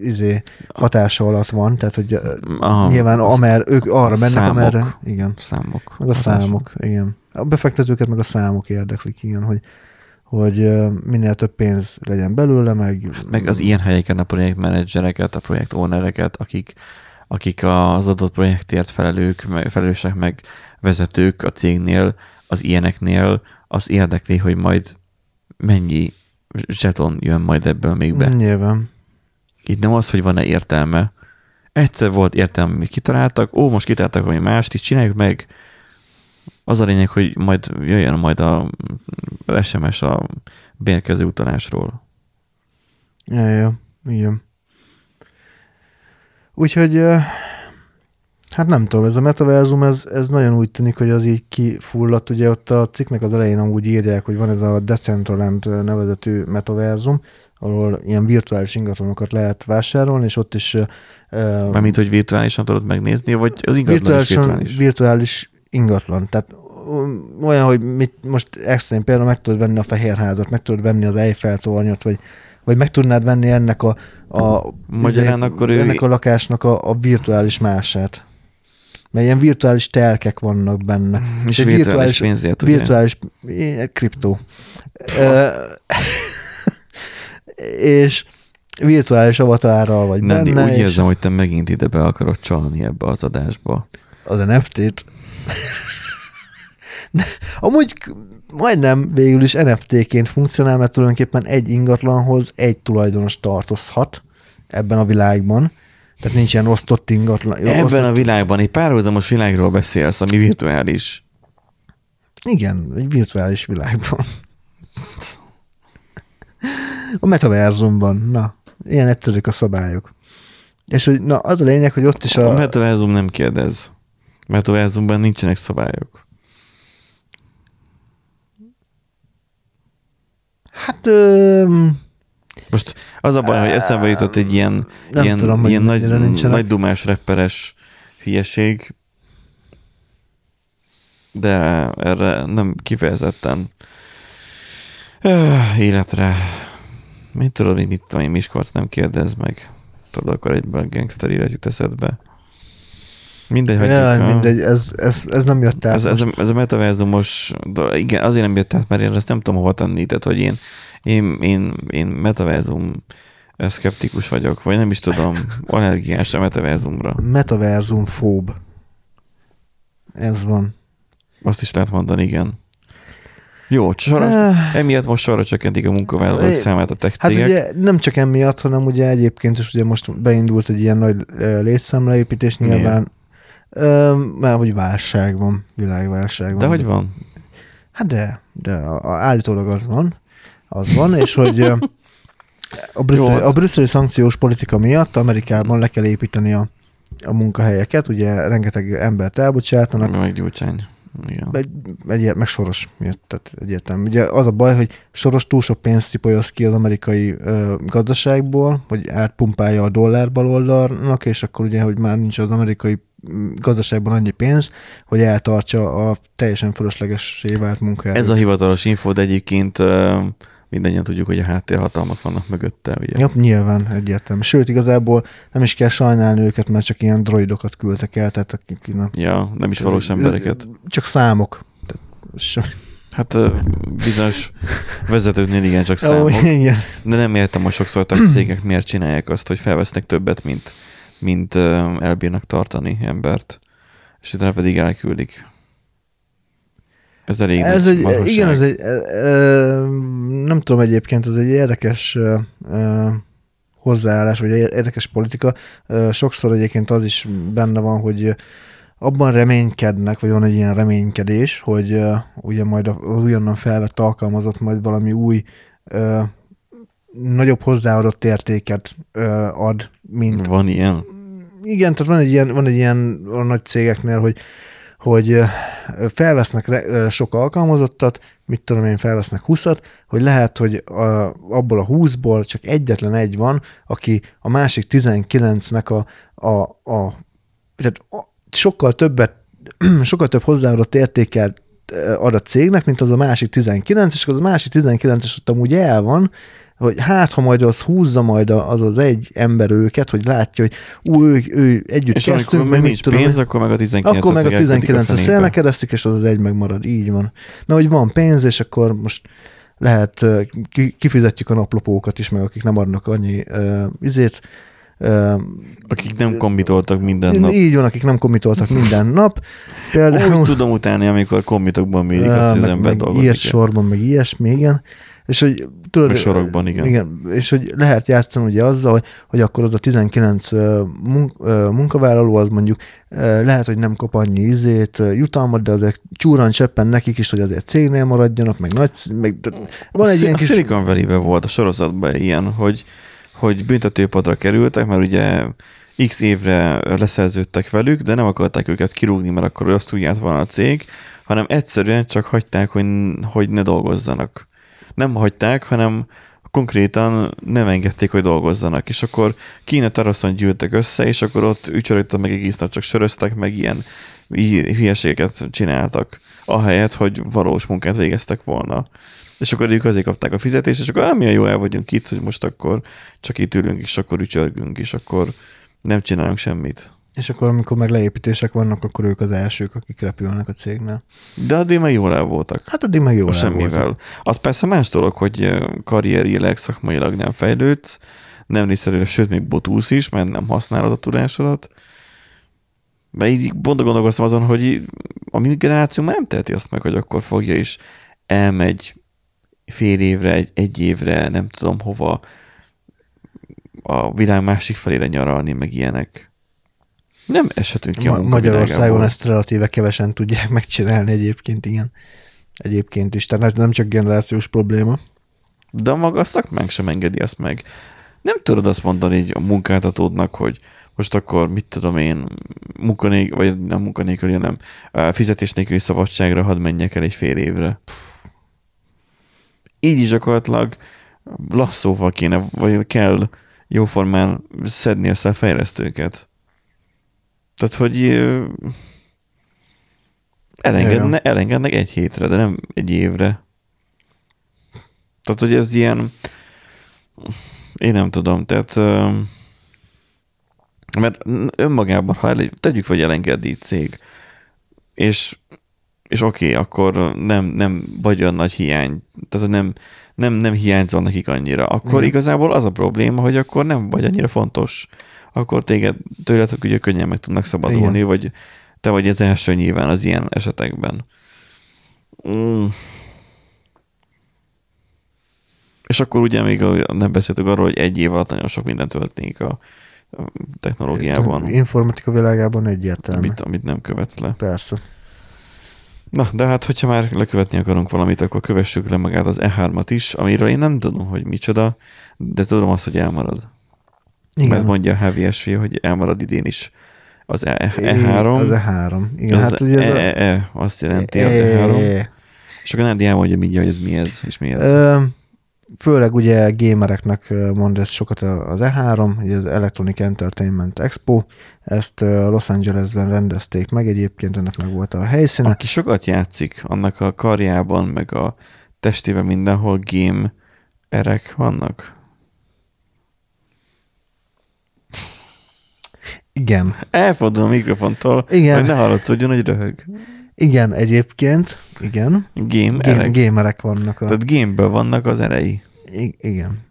izé, hatása alatt van, tehát hogy Aha, nyilván amer, ők arra mennek, számok. amerre. Igen. Számok. Meg a hatása. számok, igen. A befektetőket meg a számok érdeklik, igen, hogy, hogy ö, minél több pénz legyen belőle, meg... Meg az ilyen helyeken a projektmenedzsereket, a projekt ownereket, akik, akik az adott projektért felelők, felelősek, meg vezetők a cégnél, az ilyeneknél, az érdekli, hogy majd mennyi zseton jön majd ebből még be. Nyilván. Itt nem az, hogy van-e értelme. Egyszer volt értelme, amit kitaláltak, ó, most kitaláltak valami mást, így csináljuk meg. Az a lényeg, hogy majd jöjjön majd a, SMS a bérkező utalásról. Ja, ja, igen. Úgyhogy, hát nem tudom, ez a metaverzum, ez, ez nagyon úgy tűnik, hogy az így kifulladt. Ugye ott a cikknek az elején amúgy írják, hogy van ez a Decentraland nevezetű metaverzum, ahol ilyen virtuális ingatlanokat lehet vásárolni, és ott is ö, Mármint, hogy virtuálisan tudod megnézni, vagy az ingatlan is virtuálisan, virtuális? virtuális ingatlan. Tehát olyan, hogy mit, most extrém például meg tudod venni a Fehérházat, meg tudod venni az Eiffel tornyot, vagy, vagy meg tudnád venni ennek a, a, Magyarán akkor ő- ennek a lakásnak a, a virtuális mását. Mert ilyen virtuális telkek vannak benne. És egy virtuális pénzért, ugye? virtuális eh, kriptó. És virtuális avatárral vagy Nandi, benne, úgy és érzem, hogy te megint ide be akarod csalni ebbe az adásba. az NFT-t. Amúgy majdnem végül is NFT-ként funkcionál, mert tulajdonképpen egy ingatlanhoz egy tulajdonos tartozhat ebben a világban. Tehát nincs ilyen osztott ingatlan. Ebben osztott, a világban egy párhuzamos világról beszélsz, ami virtuális. Igen, egy virtuális világban. A metaverzumban. Na, ilyen egyszerűek a szabályok. És hogy, na, az a lényeg, hogy ott is A, a... a metaverzum nem kérdez. Metaverzumban nincsenek szabályok. Hát... Öm, Most az a baj, hogy eszembe jutott egy ilyen, Nem ilyen, tudom, ilyen nagy, nincsenek. nagy dumás rapperes hülyeség, de erre nem kifejezetten öh, életre. Mit tudod, hogy mit tudom én, Miskolc nem kérdez meg. Tudod, akkor egyből gangster élet jut eszedbe. Mindegy, hogy ja, mindegy, ez, ez, ez nem jött át ez, ez, ez a metaverzumos, igen, azért nem jött át, mert én ezt nem tudom hova tenni, tehát hogy én, én, én, én metaverzum szkeptikus vagyok, vagy nem is tudom, allergiás a metaverzumra. Metaverzum fób. Ez van. Azt is lehet mondani, igen. Jó, sorra, Eh. emiatt most sorra csökkentik a munkavállalók Eh, számát a tech Hát cégek. ugye nem csak emiatt, hanem ugye egyébként is ugye most beindult egy ilyen nagy ö, létszámleépítés nyilván. Ö, Mert hogy válság van, világválság van. De hogy van? Hát de, de állítólag az van, az van, és hogy a brüsszeli, Jó. a brüsszeli szankciós politika miatt Amerikában le kell építeni a, a munkahelyeket, ugye rengeteg embert elbocsátanak, Meg gyurcsány. Igen. egy, egy, meg Soros miatt, tehát egyértelmű. Ugye az a baj, hogy Soros túl sok pénzt szipolyoz ki az amerikai ö, gazdaságból, hogy átpumpálja a dollár baloldalnak, és akkor ugye, hogy már nincs az amerikai gazdaságban annyi pénz, hogy eltartsa a teljesen fölöslegessé vált munkát. Ez a hivatalos info, de egyébként ö, mindannyian tudjuk, hogy a háttérhatalmak vannak mögötte, ugye? Ja, nyilván egyértelmű. Sőt, igazából nem is kell sajnálni őket, mert csak ilyen droidokat küldtek el, tehát akik na, Ja, nem is valós embereket. Csak számok. Tehát, sem- Hát bizonyos vezetőknél igen, csak számok. igen. De nem értem, hogy sokszor a cégek miért csinálják azt, hogy felvesznek többet, mint, mint elbírnak tartani embert, és utána pedig elküldik. Ez elég Ez egy, igen, ez egy, nem tudom egyébként, ez egy érdekes hozzáállás, vagy érdekes politika. Sokszor egyébként az is benne van, hogy abban reménykednek, vagy van egy ilyen reménykedés, hogy ö, ugye majd az újonnan felvett alkalmazott majd valami új ö, nagyobb hozzáadott értéket ö, ad, mint Van ilyen? igen, tehát van egy ilyen, van egy ilyen a nagy cégeknél, hogy hogy felvesznek sok alkalmazottat, mit tudom én, felvesznek 20-at, hogy lehet, hogy a, abból a 20-ból csak egyetlen egy van, aki a másik 19-nek a, a, a tehát sokkal többet, sokkal több hozzáadott értéket ö, ad a cégnek, mint az a másik 19, és az a másik 19-es ott amúgy el van, hogy hát, ha majd az húzza majd az az egy ember őket, hogy látja, hogy ú, ő, ő együtt És kezdtünk, meg mit nincs tudom, pénz, én. akkor meg a 19 akkor meg a 19 a szélnek keresztik, és az az egy megmarad, így van. Mert hogy van pénz, és akkor most lehet, kifizetjük a naplopókat is, meg akik nem adnak annyi uh, izét. Uh, Akik nem kombitoltak minden nap. így van, akik nem komitoltak minden nap. Például, Úgy tudom utáni, amikor komitokban mérik Ö, azt, hogy az ember meg dolgozik. ilyes sorban, meg ilyesmi, igen. És hogy tudod, Meg sorokban, igen. igen. És hogy lehet játszani ugye azzal, hogy, hogy akkor az a 19 ö, mun- ö, munkavállaló az mondjuk lehet, hogy nem kap annyi izét, ö, jutalmat, de azért csúran cseppen nekik is, hogy azért cégnél maradjanak, meg nagy, meg van egy a ilyen a kis... Silicon Valley-ben volt a sorozatban ilyen, hogy, hogy büntetőpadra kerültek, mert ugye x évre leszerződtek velük, de nem akarták őket kirúgni, mert akkor úgy járt volna a cég, hanem egyszerűen csak hagyták, hogy, hogy ne dolgozzanak. Nem hagyták, hanem konkrétan nem engedték, hogy dolgozzanak. És akkor Kína teraszon gyűltek össze, és akkor ott ücsörögtek meg egész nap csak söröztek, meg ilyen hülyeségeket csináltak, ahelyett, hogy valós munkát végeztek volna. És akkor ők azért kapták a fizetést, és akkor "Á, milyen jó el vagyunk itt, hogy most akkor csak itt ülünk, és akkor ücsörgünk, és akkor nem csinálunk semmit. És akkor, amikor meg leépítések vannak, akkor ők az elsők, akik repülnek a cégnél. De addig már jól el voltak. Hát addig meg jól a el semmivel. voltak. Az persze más dolog, hogy karrierileg, szakmailag nem fejlődsz, nem nézszerűen, sőt, még botúsz is, mert nem használod a tudásodat. Mert így pont gondolkoztam azon, hogy a mi generáció már nem teheti azt meg, hogy akkor fogja és elmegy fél évre, egy, egy évre, nem tudom hova, a világ másik felére nyaralni, meg ilyenek. Nem eshetünk ki Ma- Magyarországon ezt relatíve kevesen tudják megcsinálni egyébként, igen. Egyébként is, tehát nem csak generációs probléma. De maga a szakmánk sem engedi azt meg. Nem tudod azt mondani így a munkáltatódnak, hogy most akkor mit tudom én, munkanék, vagy nem munkanélküli, hanem fizetés nélküli szabadságra hadd menjek el egy fél évre. Így is gyakorlatilag lasszóval kéne, vagy kell jóformán szedni össze a fejlesztőket. Tehát, hogy elengedne, elengednek egy hétre, de nem egy évre. Tehát, hogy ez ilyen, én nem tudom, tehát, mert önmagában, ha el, tegyük, vagy elengedi cég, és, és oké, okay, akkor nem, nem vagy olyan nagy hiány, tehát hogy nem, nem, nem hiányzol nekik annyira, akkor Mhm. igazából az a probléma, hogy akkor nem vagy annyira fontos. Akkor téged, tőled ugye könnyen meg tudnak szabadulni, Igen. vagy te vagy az első nyilván az ilyen esetekben. Mm. És akkor ugye még nem beszéltük arról, hogy egy év alatt nagyon sok mindent történik a technológiában, Informatika világában egyértelmű. amit, amit nem követsz le. Persze. Na, de hát, hogyha már lekövetni akarunk valamit, akkor kövessük le magát az E3-at is, amiről én nem tudom, hogy micsoda, de tudom azt, hogy elmarad. Igen. Mert mondja a Heavy SV, hogy elmarad idén is az E- Az E3. E3. Igen, az hát ugye ez a- E-E, azt jelenti az E3. E- És akkor Nádi elmondja mindjárt, hogy ez mi ez, és miért. Ö, Főleg ugye gamereknek mond ez sokat az E3, ugye az Electronic Entertainment Expo, ezt Los Angelesben rendezték meg, egyébként ennek meg volt a helyszíne. Aki sokat játszik, annak a karjában, meg a testében mindenhol game erek vannak? Igen. Elfordul a mikrofontól, Igen. hogy ne hallatszódjon, hogy röhög. Igen, egyébként, igen. Game, Game, erek. gamerek vannak. A... Tehát gameből vannak az erei. I- igen.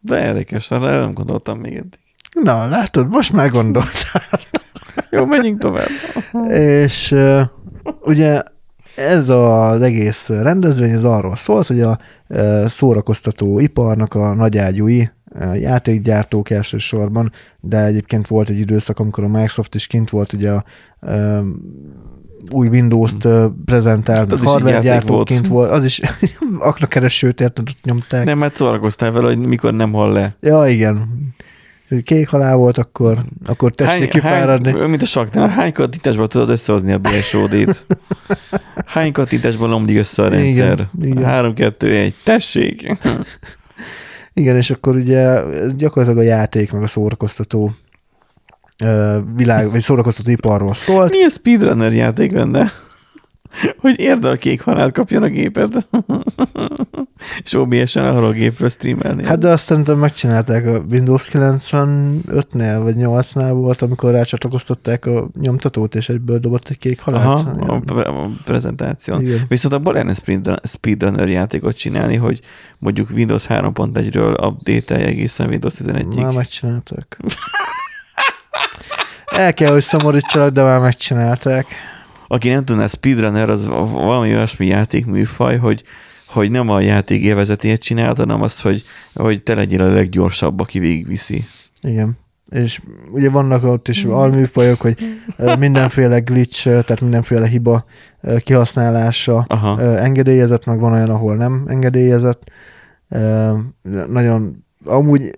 De érdekes, erre nem gondoltam még eddig. Na, látod, most már gondoltál. Jó, menjünk tovább. És uh, ugye ez az egész rendezvény az arról szólt, hogy a uh, szórakoztató iparnak a nagyágyúi játékgyártók elsősorban, de egyébként volt egy időszak, amikor a Microsoft is kint volt ugye a uh, új Windows-t uh, prezentált, Hát az is egy hardware játék gyártók volt. volt, az is aknakeresőt érted, ott nyomták. Nem, mert szórakoztál vele, hogy mikor nem hall le. Ja, igen. Kék halál volt, akkor, akkor tessék kifáradni. hány, mint a saknál, hány kattintásban tudod összehozni a BSOD-t? Hány kattintásban lomdik össze a rendszer? Igen, igen. 3, 2, 1, tessék! Igen, és akkor ugye gyakorlatilag a játék, meg a szórakoztató világ, vagy szórakoztató iparról szólt. Milyen speedrunner játék lenne? Hogy érd a kék halált kapjon a géped. És OBS-en arról a gépről streamelni. Hát de azt szerintem megcsinálták a Windows 95-nél, vagy 8-nál volt, amikor rácsatlakoztatták a nyomtatót, és egyből dobott egy kék halált. Aha, a, pre- a prezentáción. Igen. Viszont abban speedrun- speedrunner játékot csinálni, hogy mondjuk Windows 3.1-ről update egészen Windows 11-ig. Már megcsinálták. El kell, hogy szomorítsalak, de már megcsinálták. Aki nem tudná, speedrunner az valami olyasmi játékműfaj, hogy, hogy nem a játék élvezetét csinálod, hanem azt, hogy, hogy te legyél a leggyorsabb, aki végigviszi. Igen. És ugye vannak ott is alműfajok, hogy mindenféle glitch, tehát mindenféle hiba kihasználása Aha. engedélyezett, meg van olyan, ahol nem engedélyezett. Nagyon amúgy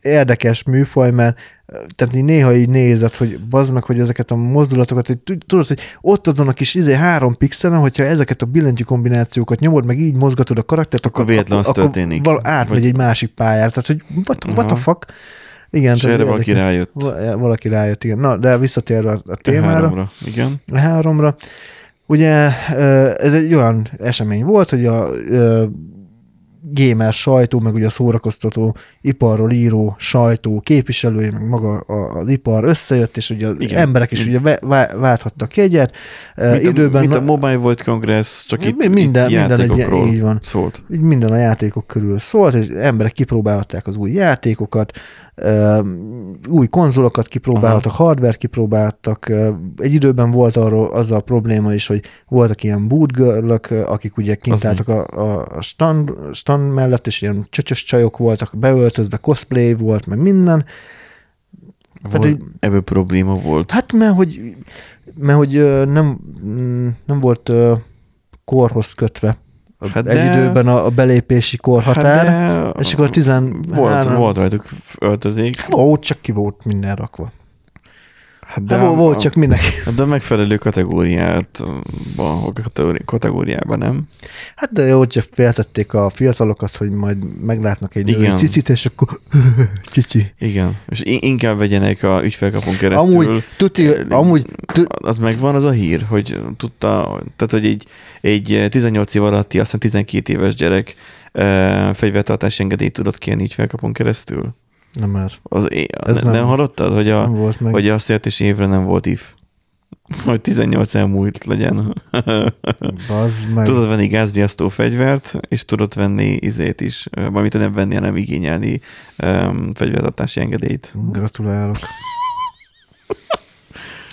érdekes műfaj, mert tehát így néha így nézed, hogy bazd meg, hogy ezeket a mozdulatokat, hogy tud- tudod, hogy ott azon a kis izé három pixelen, hogyha ezeket a billentyű kombinációkat nyomod, meg így mozgatod a karaktert, akkor, az akkor, történik. val- átmegy Vagy- egy másik pályára. Tehát, hogy what, what the Aha. fuck? Igen, És erre valaki érdekes. rájött. Va- Valaki rájött, igen. Na, de visszatérve a, a témára, Háromra. Igen. a háromra. Ugye ez egy olyan esemény volt, hogy a ö, gamer sajtó, meg ugye a szórakoztató iparról író sajtó képviselői, meg maga az ipar összejött, és ugye az Igen. emberek is ugye válthattak jegyet. Mint, Időben a, mint a Mobile World Congress, csak itt, Mi- minden- itt minden egy- így van. szólt. így minden a játékok körül szólt, és emberek kipróbálhatták az új játékokat, új konzolokat kipróbálhattak, hardware kipróbálhattak. ö, Egy időben volt arról az a probléma is, hogy voltak ilyen bootgirlök, akik ugye kint Az álltak a, a- stand, stand mellett, és ilyen csöcsös csajok voltak, beöltözve, cosplay volt, meg minden. Tehát, Volt, hogy- ebből probléma volt. Hát mert hogy, mert, hogy nem, mm, nem volt korhoz kötve Hát hát egy de- időben a, a belépési korhatár. Hát de és akkor 13 volt, volt rajtuk öltözék. Ó, csak ki volt minden rakva. Hát De hát, volt csak mindenki. De a megfelelő kategóriát, a kategóri- kategóriában nem. Hát de jó, hogy féltették a fiatalokat, hogy majd meglátnak egy Igen. cicit, és akkor cici. Igen. És inkább vegyenek a ügyfélkapon keresztül. Amúgy, tuti, amúgy, tu, Az megvan az a hír, hogy tudta, tehát, hogy egy, egy 18 év alatti, aztán 12 éves gyerek uh, fegyvertartási engedélyt tudott kérni ügyfélkapon keresztül. Nem már, Az, Ez ne, nem- nem hallottad, hogy, a, nem volt meg. hogy a születési évre nem volt if? Hogy 18 elmúlt legyen. Bazd meg. tudod venni gázriasztó fegyvert, és tudod venni izét is, valamit nem venni, hanem igényelni um, fegyvertartási engedélyt. Gratulálok.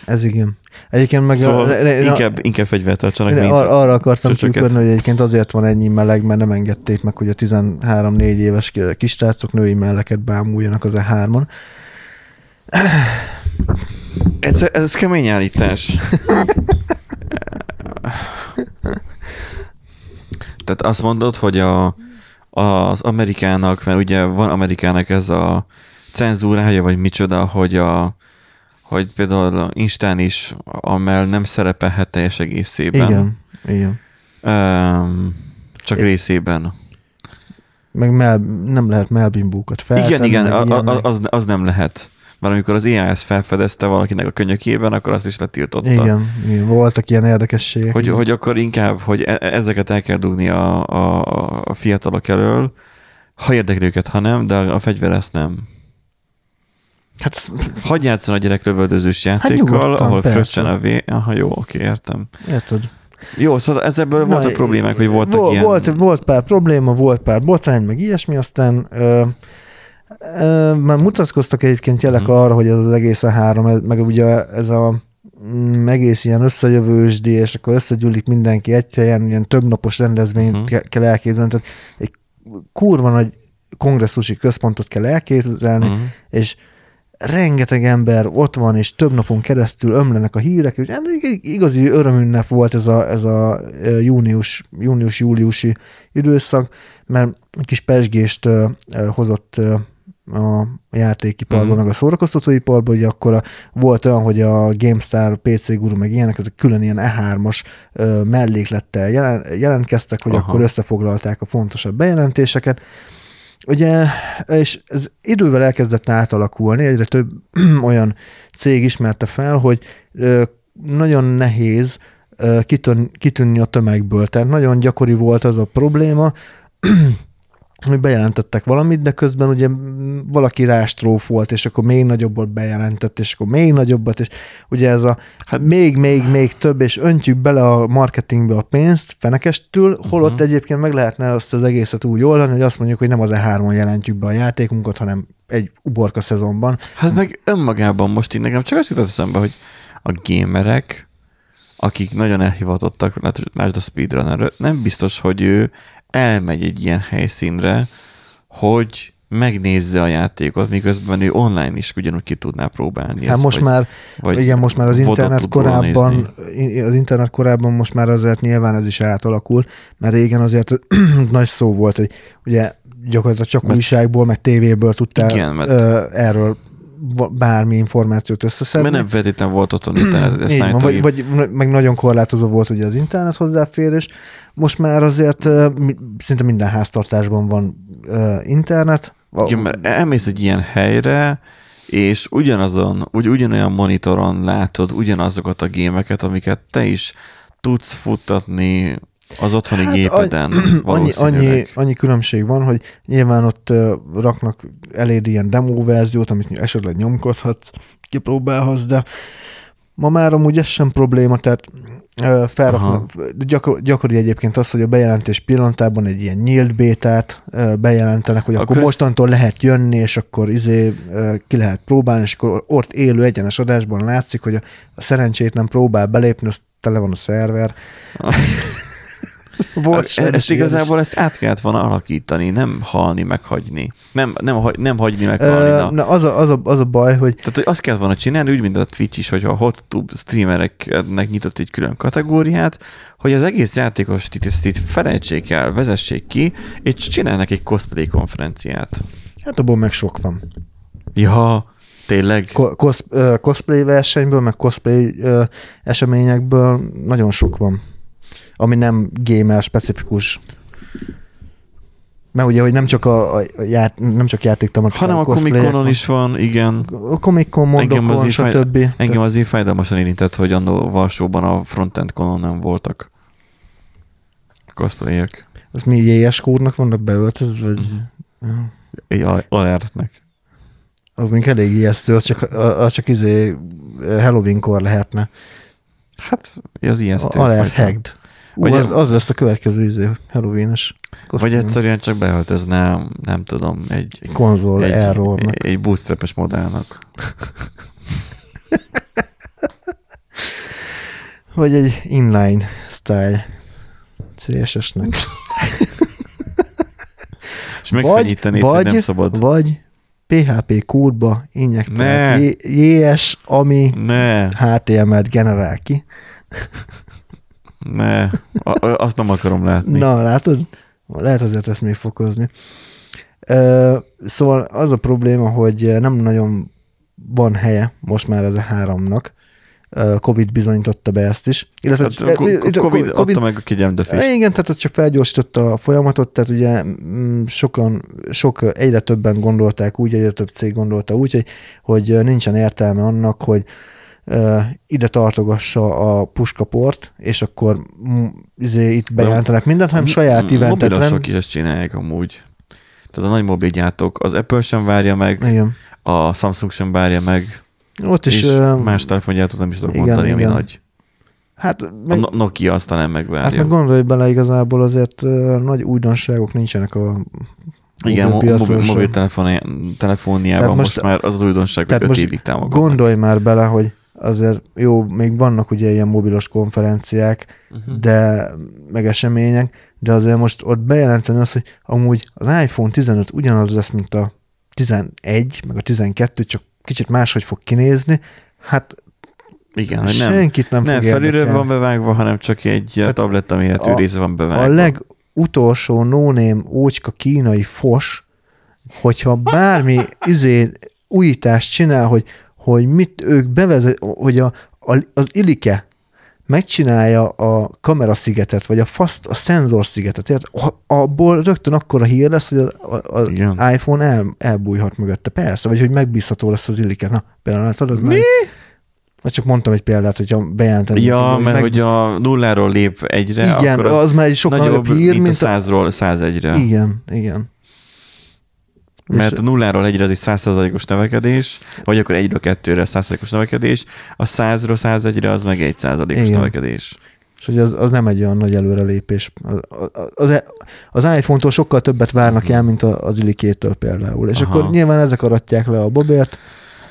Ez igen. Egyébként meg Szóval a, ne, inkább, inkább fegyvertartsanak, Én mint ar- arra akartam kiukadni, hogy egyébként azért van ennyi meleg, mert nem engedték meg, hogy a 13-4 éves kisrácok női melleket bámuljanak az E3-on. Ez, ez kemény állítás. Tehát azt mondod, hogy a, az Amerikának, mert ugye van Amerikának ez a cenzúrája, vagy micsoda, hogy a hogy például Instán is, amel nem szerepelhet teljes egészében. Igen, igen. Um, csak részében. Meg mel, nem lehet melbimbókat feltenni. igen, igen, a, a, az, az nem lehet. Mert amikor az ezt felfedezte valakinek a könyökében, akkor azt is letiltotta. Igen, igen, voltak ilyen érdekességek. Hogy, hogy akkor inkább, hogy e- ezeket el kell dugni a, a, a fiatalok elől, ha érdekli őket, ha nem, de a fegyver ezt nem. Hát, Hagyj játszani a gyerek lövöldözős Hát játékkal, nyugodtan, ahol fröccsen a vé... Aha, jó, oké, értem. érted? Jó, szóval ezebből voltak Na, problémák, hogy voltak volt, ilyen... Volt, volt pár probléma, volt pár botrány, meg ilyesmi, aztán ö, ö, már mutatkoztak egyébként jelek Mhm. arra, hogy ez az egész a három, ez- meg ugye ez a mm, egész ilyen összejövősdi, és akkor összegyűlik mindenki egy helyen, ilyen több napos rendezvényt ke- kell elképzelni, tehát egy kurva nagy kongresszusi központot kell elképzelni, Mhm. és rengeteg ember ott van, és több napon keresztül ömlenek a hírek, és elég igazi örömünnep volt ez a, ez a június, június-júliusi időszak, mert egy kis pesgést hozott a játékiparban, Mhm. meg a szórakoztatóiparban, hogy akkor a, volt olyan, hogy a GameStar, PC Guru, meg ilyenek, ezek külön ilyen E3-as ö, melléklettel jelen, jelentkeztek, hogy Aha. akkor összefoglalták a fontosabb bejelentéseket, Ugye, és ez idővel elkezdett átalakulni, egyre több olyan cég ismerte fel, hogy nagyon nehéz kitűnni a tömegből. Tehát nagyon gyakori volt az a probléma, hogy bejelentettek valamit, de közben ugye valaki rástrófolt, és akkor még nagyobbat bejelentett, és akkor még nagyobbat, és ugye ez a hát még, még, még több, és öntjük bele a marketingbe a pénzt fenekestül, holott uh-huh. egyébként meg lehetne azt az egészet úgy oldani, hogy azt mondjuk, hogy nem az E3-on jelentjük be a játékunkat, hanem egy uborka szezonban. Hát meg önmagában most így nekem csak azt jutott eszembe, hogy a gamerek, akik nagyon elhivatottak, lát- lásd a speedrunner nem biztos, hogy ő elmegy egy ilyen helyszínre, hogy megnézze a játékot, miközben ő online is ugyanúgy ki tudná próbálni. Hát ezt, most vagy- már, vagy igen, most már az internet korábban, nézni. az internet korábban most már azért nyilván ez is átalakul, mert régen azért nagy szó volt, hogy ugye gyakorlatilag csak Mert- újságból, meg tévéből tudtál Igen, mert- ö, erről bármi információt összeszedni. Mert nem feltétlenül volt otthon internet, van, vagy, vagy meg nagyon korlátozó volt ugye az internet hozzáférés. Most már azért szinte minden háztartásban van internet. Igen, mert elmész egy ilyen helyre, és ugyanazon, úgy, ugyanolyan monitoron látod ugyanazokat a gémeket, amiket te is tudsz futtatni az otthoni hát, gépeden. annyi, annyi, annyi különbség van, hogy nyilván ott raknak eléd ilyen demo verziót, amit esetleg nyomkodhatsz, kipróbálhatsz, de ma már amúgy ez sem probléma, tehát felraknak, gyakor, gyakori egyébként az, hogy a bejelentés pillanatában egy ilyen nyílt bétát bejelentenek, hogy akkor, Akkor mostantól lehet jönni, és akkor izé ki lehet próbálni, és akkor ott élő egyenes adásban látszik, hogy a, a szerencsét nem próbál belépni, az tele van a szerver. Volt E- sajnos ezt igazából ezt át kellett volna alakítani, nem halni, meghagyni. Nem, nem, nem hagyni, meghalni. Ö, Na. na az, a, az, a, az a baj, hogy Tehát, hogy azt kellett volna csinálni, úgy, mint a Twitch is, hogyha a hot-tube streamereknek nyitott egy külön kategóriát, hogy az egész játékos itt, felejtsék el, vezessék ki, és csinálnak egy cosplay konferenciát. hát abból meg sok van. Ja, tényleg? Ko- Cos, ö, cosplay versenyből, meg cosplay eseményekből nagyon sok van, ami nem gamer specifikus. Mert ugye, hogy nem csak a, a ját, nem csak játéktematika, Hanem a Comic-Conon van. is van, igen. A Comic-Con, Engem az mondokon, így fáj- stb. Engem azért fájdalmasan érintett, hogy annó Varsóban a Frontend Conon nem voltak cosplayek. Az mi JS kódnak vannak beöltözve? Vagy... Ja. Al- alertnek. Az még elég ijesztő, az csak, az csak izé Halloween-kor lehetne. Hát, az ijesztő. Alert hacked. Ú, Vagy- az, az lesz a következő izé, Halloween-es Vagy kosztüm. egyszerűen csak beöltözném, nem tudom, egy, Egy konzol egy, errornak. egy bootstrapes modellnak. Vagy egy inline style CSS-nek. És megfenyítenéd, hogy nem szabad. vagy PHP kódba injektált JS, ami Ne, HTML-t generál ki. Ne, azt nem akarom látni. Na, látod? Lehet azért ezt még fokozni. Szóval az a probléma, hogy nem nagyon van helye most már ez a háromnak. Covid bizonyította be ezt is. Illetve, Hát, ko- Covid adta meg a kegyelmdöfést. igen, tehát ez csak felgyorsította a folyamatot, tehát ugye mm, sokan, sok, egyre többen gondolták úgy, egyre több cég gondolta úgy, hogy, hogy nincsen értelme annak, hogy ide tartogassa a puskaport, és akkor izé, itt bejelentenek mindent, hanem saját eventet Mobilosok rend. is ezt csinálják amúgy. Tehát a nagy mobilgyártók, az Apple sem várja meg, Igen. a Samsung sem várja meg, Ott is, és ö, más telefongyártót nem is tudok igen, mondani, ami igen. nagy. hát, A meg, No- Nokia aztán nem hát megvárja. meg gondolj bele, igazából azért nagy újdonságok nincsenek a Igen, mobil, telefóniában Tehát most, most- már az az újdonság, hogy tehát 5 most évig támogatnak. Gondolj már bele, hogy azért jó, még vannak ugye ilyen mobilos konferenciák, Uh-huh. de meg események, de azért most ott bejelenteni azt, hogy amúgy az iPhone 15 ugyanaz lesz, mint a 11, meg a 12, csak kicsit máshogy fog kinézni, hát Igen, hogy nem, senkit nem, nem fog felülről van bevágva, hanem csak egy Tehát tabletta méretű része van bevágva. A legutolsó no ócska kínai fos, hogyha bármi izé újítást csinál, hogy, hogy mit ők bevezet, hogy a, a, az Ilike megcsinálja a kameraszigetet, vagy a fast, a szenzorszigetet, érted? Abból rögtön akkor a hír lesz, hogy a, a, a Igen. iPhone el, elbújhat mögötte. Persze, vagy hogy megbízható lesz az Ilike. Na, például látod, az Mi? Már, csak mondtam egy példát, hogyha bejelentenem. Ja, mert hogy a nulláról lép egyre, igen, akkor az, az, már egy sokkal nagyobb, hír, mint, mint a százról 101-re. Igen, igen. Mert a nulláról egyre az egy 100%-os növekedés, vagy akkor egyről kettőre 100%-os növekedés, a 100-ról 101-re az meg egy százalékos növekedés. És hogy az, az nem egy olyan nagy előrelépés. Az, az, az iPhone-tól sokkal többet várnak el, mint az Ilikétől például. És Aha. akkor nyilván ezek aratják le a bobért,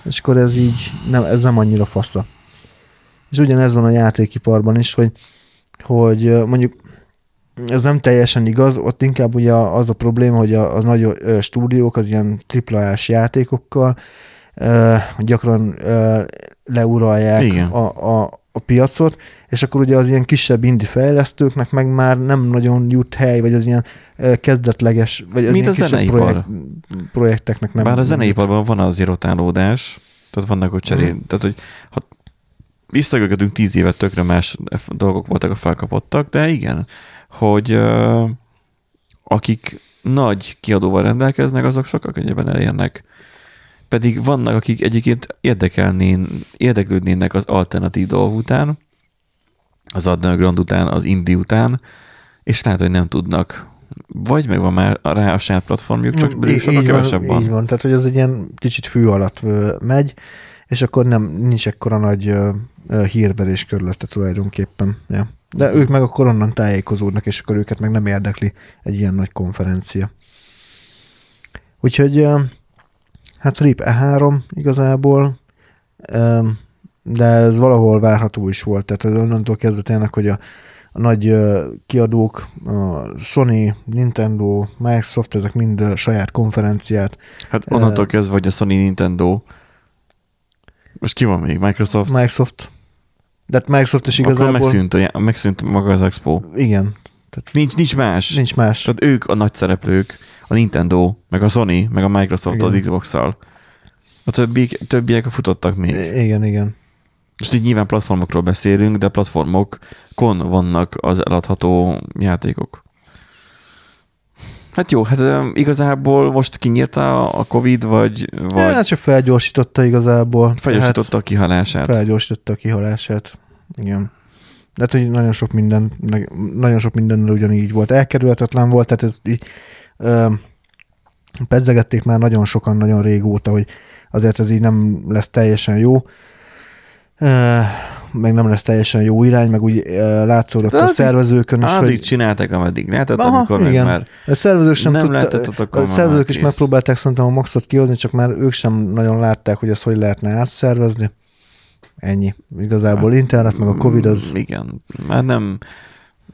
és akkor ez így, nem, ez nem annyira fasza. És ugyanez van a játékiparban is, hogy, hogy mondjuk ez nem teljesen igaz, ott inkább ugye az a probléma, hogy a, a nagy stúdiók az ilyen triplás játékokkal ö, gyakran ö, leuralják Igen. a, a, a piacot, és akkor ugye az ilyen kisebb indie fejlesztőknek meg már nem nagyon jut hely, vagy az ilyen kezdetleges, vagy az Mint ilyen a zeneipar. projekt, projekteknek nem. Bár a zeneiparban van azért rotálódás, tehát vannak ott cserél, Mhm. tehát hogy ha visszagörgetünk tíz évet, tökre más dolgok voltak a felkapottak, de igen, hogy akik nagy kiadóval rendelkeznek, azok sokkal könnyebben elérnek. Pedig vannak, akik egyébként érdekelnén, érdeklődnének az alternatív dolgok után, az underground után, az indie után, és lehet, hogy nem tudnak. Vagy megvan már rá a saját platformjuk, csak sokkal így, kevesebb van, van. így van, tehát hogy ez egy ilyen kicsit fű alatt megy, és akkor nem, nincs ekkora nagy ö, ö, hírverés körülötte tulajdonképpen. Ja. De ők meg akkor onnan tájékozódnak, és akkor őket meg nem érdekli egy ilyen nagy konferencia. Úgyhogy ö, hát RIP E3 igazából, de ez valahol várható is volt, tehát onnantól kezdve tényleg, hogy a, a nagy kiadók, a Sony, Nintendo, Microsoft, ezek mind ö, saját konferenciát. Hát onnantól kezdve, hogy a Sony Nintendo, most ki van még? Microsoft? Microsoft. De hát Microsoft is Akkor igazából... megszűnt, a, megszűnt maga az Expo. Igen, Nincs, nincs más. nincs más. Tehát ők a nagy szereplők, a Nintendo, meg a Sony, meg a Microsoft Igen. az Xbox-szal. A többiek, többiek futottak még. Igen, igen. Most így nyilván platformokról beszélünk, de platformokon vannak az eladható játékok. Hát jó, hát igazából most kinyírta a Covid, vagy, vagy Hát csak felgyorsította igazából. felgyorsította a kihalását. Felgyorsította a kihalását. Igen. De hát, hogy nagyon sok minden, nagyon sok mindennel ugyanígy volt. Elkerülhetetlen volt, tehát ez így, ö, pedzegették már nagyon sokan, nagyon régóta, hogy azért ez így nem lesz teljesen jó. Ö, meg nem lesz teljesen jó irány, meg úgy látszódott a szervezőkön is, Addig hogy csináltak, ameddig lehetett, Aha, amikor meg igen. már a szervezők sem nem lehetett, akkor a szervezők is kész. megpróbálták szerintem a maxot kihozni, csak már ők sem nagyon látták, hogy ezt hogy lehetne átszervezni. Ennyi. Igazából internet, meg a Covid az... Mm, Igen, már nem,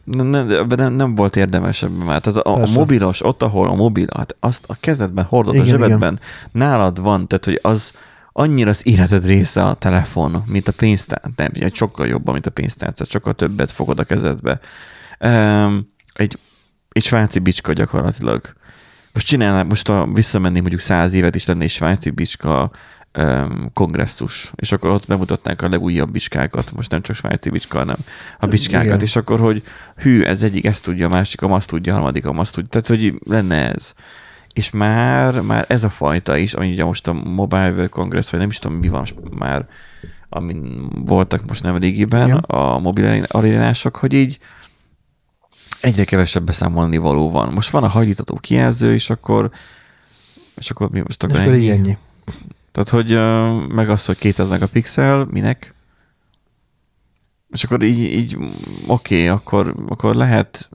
nem, nem, nem, volt érdemes ebben már. Tehát a, a mobilos, ott, ahol a mobil, hát azt a kezedben hordod, Igen, a zsebedben, nálad van, tehát hogy az annyira az életed része a telefon, mint a pénztár, nem, egy sokkal jobban, mint a pénztárca, sokkal többet fogod a kezedbe. Um, egy, egy svájci bicska gyakorlatilag. Most csinálnál, most ha visszamennénk mondjuk száz évet is lenne egy svájci bicska, um, kongresszus, és akkor ott bemutatnák a legújabb bicskákat, most nem csak svájci bicska, hanem a bicskákat, Igen. és akkor, hogy hű, ez egyik ezt tudja, a másik azt tudja, a harmadik azt tudja, tehát, hogy lenne ez. És már, már ez a fajta is, ami ugye most a Mobile World Congress, vagy nem is tudom, mi van már, amin voltak most nem régiben Igen. a mobil arénások, hogy így egyre kevesebb beszámolni való van. Most van a hajlítató kijelző, és akkor és akkor mi most És akkor így ennyi? ennyi. Tehát, hogy meg az, hogy 200 megapixel, minek? És akkor így, így oké, okay, akkor, akkor lehet,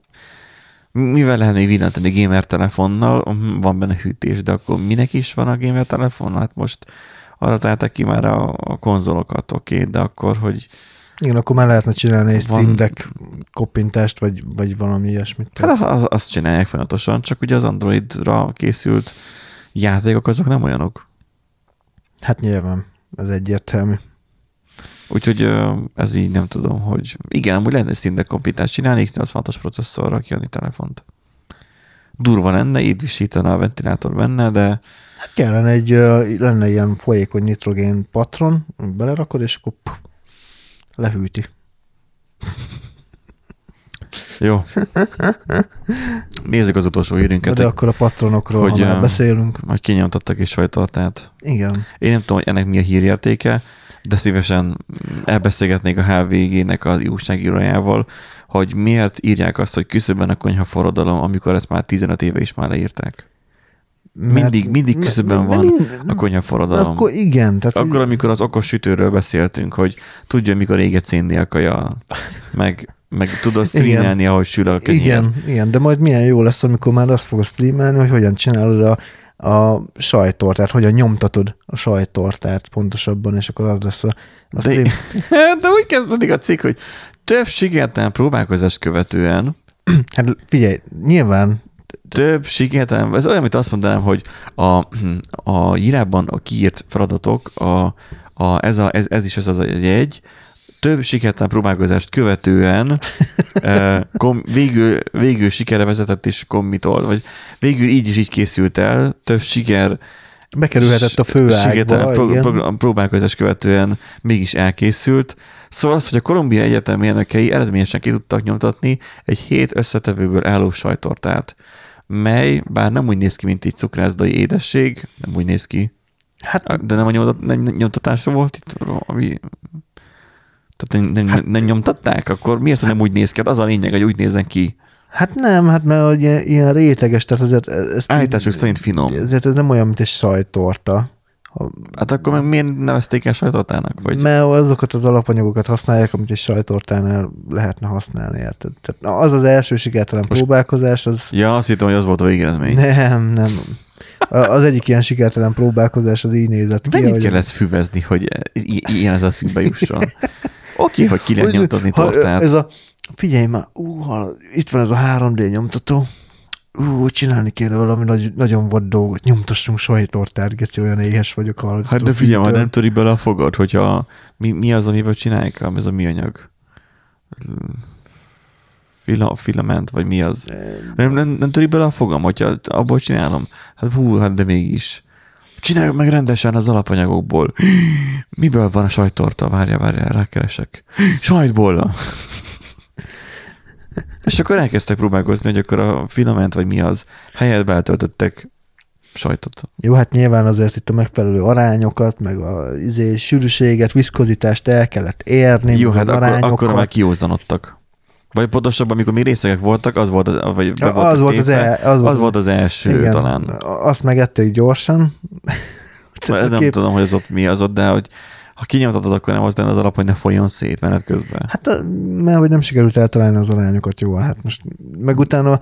mivel lehetne villantani gamer telefonnal, Mhm, van benne hűtés, de akkor minek is van a gamer telefon? Hát most arra találták ki már a, a konzolokat, oké, okay, de akkor, hogy Igen, akkor már lehetne csinálni egy Steam Deck koppintást, vagy, vagy valami ilyesmit. hát az, azt csinálják folyamatosan, csak ugye az Androidra készült játékok azok nem olyanok. Hát nyilván, ez egyértelmű. Úgyhogy ez így nem tudom, hogy igen, amúgy lenne szinte kompitás csinálni, X86-os processzorral kiadni telefont. Durva lenne, édvisítene a ventilátor benne, de Hát kellene egy, lenne ilyen folyékony nitrogén patron, belerakod, és akkor puh, lehűti. jó. Nézzük az utolsó hírünket, de hogy, akkor a patronokról, hogy, ha már beszélünk. hogy kinyomtattak is sajtortát. Igen. Én nem tudom, hogy ennek mi a hírértéke, de szívesen elbeszélgetnék a HVG-nek az újságírójával, hogy miért írják azt, hogy küszöbben a konyha forradalom, amikor ezt már 15 éve is már leírták. Mindig- mindig küszöbben van mind- A konyha forradalom. Akkor igen. Tehát, Akkor, amikor az okos sütőről beszéltünk, hogy tudja, mikor éget széndélkaja, meg, meg tudod streamelni, ahogy sül a kenyér. Igen, igen, de majd milyen jó lesz, amikor már azt fogod streamelni, hogy hogyan csinálod a, a sajtortát, hogyan nyomtatod a sajtortát pontosabban, és akkor az lesz a, a De, de úgy kezdődik a cikk, hogy több sikertelen próbálkozást követően, Hát figyelj, nyilván több sikertelen, ez olyan, amit azt mondanám, hogy a, a írában a kiírt feladatok, a, a, ez, a, ez, ez is az az a jegy, több sikertelen próbálkozást követően kom, végül, végül sikerre vezetett és kommitol, vagy végül így is így készült el, több siker bekerülhetett a főágba. pró- pró- próbálkozás követően mégis elkészült. Szóval az, hogy a Kolumbia Egyetem mérnökei eredményesen ki tudtak nyomtatni egy hét összetevőből álló sajtortát, mely bár nem úgy néz ki, mint egy cukrászdai édesség, nem úgy néz ki, Hát de nem a nyomtat, nem, nyomtatásra volt itt, ami... Tehát nem, nem, hát, nem nyomtatták? Akkor mi az, hogy nem úgy néz ki? Hát az a lényeg, hogy úgy nézzen ki. Hát nem, hát mert ugye ilyen réteges, tehát azért ezt Állításuk szerint finom. ezért ez nem olyan, mint egy sajtorta. Hát akkor meg miért nevezték el sajtortának? Vagy... Mert azokat az alapanyagokat használják, amit egy sajtortánál lehetne használni, érted? Tehát az az első sikertelen Most- próbálkozás, az Ja, azt hittem, hogy az volt a végeredmény. nem, nem. Az egyik ilyen sikertelen próbálkozás az így nézett ki. Mennyit hogy- kell ezt füvezni, hogy ilyen ez a szükbe jusson? Oké, hogy ki lehet nyomtatni tortát. Ez a, figyelj már, ú, itt van ez a 3D nyomtató, ú, csinálni kéne valami nagy, nagyon vad dolgot, nyomtassunk sajtortát, geci, olyan éhes vagyok. Hallod, Hát de figyelj, fűtől. nem töri bele a fogad, hogyha mi, mi az, amiből csinálják, ami ez a műanyag? Fila, filament, vagy mi az? Nem, nem, nem töri bele a fogam, hogyha abból csinálom. Hát hú, hát de mégis. Csináljuk meg rendesen az alapanyagokból. Miből van a sajtorta? Várja, várja, rákeresek. Sajtból. És akkor elkezdtek próbálkozni, hogy akkor a filament, vagy mi az, helyet beletöltöttek sajtot. Jó, hát nyilván azért itt a megfelelő arányokat, meg a izé, sűrűséget, viszkozitást el kellett érni. Jó, hát akkor, akkor már kiózanodtak. Vagy pontosabban, amikor még részegek voltak, az volt az, vagy be az, volt az, el, az, az volt az első igen, talán. Azt megették gyorsan. Nem tudom, hogy az ott mi az ott, de hogy ha kinyomtatod, akkor nem az lenne az alap, hogy ne folyjon szét menet közben. Hát, mert hogy nem sikerült eltalálni az arányokat jól, hát most meg utána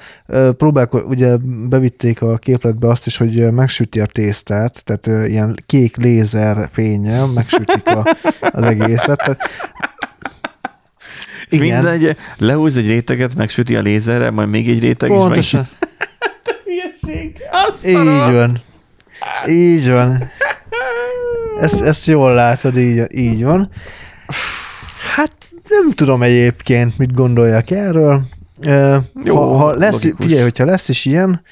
próbálko, ugye bevitték a képletbe azt is, hogy megsüti a tésztát, tehát ilyen kék lézer fénye, megsütik a, az egészet. Tehát, És igen, mindegy, lehúz egy réteget, megsüti a lézerre, majd még egy réteg, pontosan. és meg... Így van. Így van. Ezt, ezt jól látod, így, így van. Hát nem tudom egyébként, mit gondoljak erről. Jó, ha, ha lesz, logikus. figyelj, hogyha lesz is ilyen,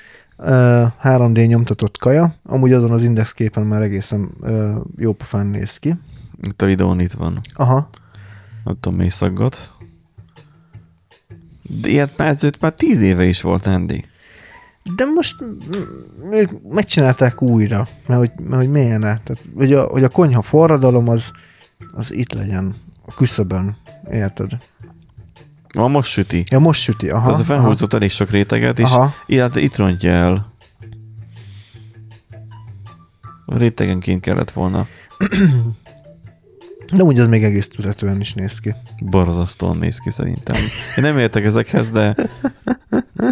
Ö, 3D nyomtatott kaja, amúgy azon az index képen már egészen jó pofán néz ki. Itt a videón itt van. Aha, Nem tudom, mi szaggat. De ilyet már, ez már tíz éve is volt, Andy. De most ők megcsinálták újra, mert hogy, mert hogy milyen Tehát, hogy a, hogy a konyha forradalom az, az itt legyen, a küszöbön, érted? Ma most süti. Ja, most süti, aha. Tehát felhúzott elég sok réteget, és Aha. ilyet, itt rontja el. Rétegenként kellett volna. De úgy az még egész tületően is néz ki. Borzasztóan néz ki szerintem. Én nem értek ezekhez, de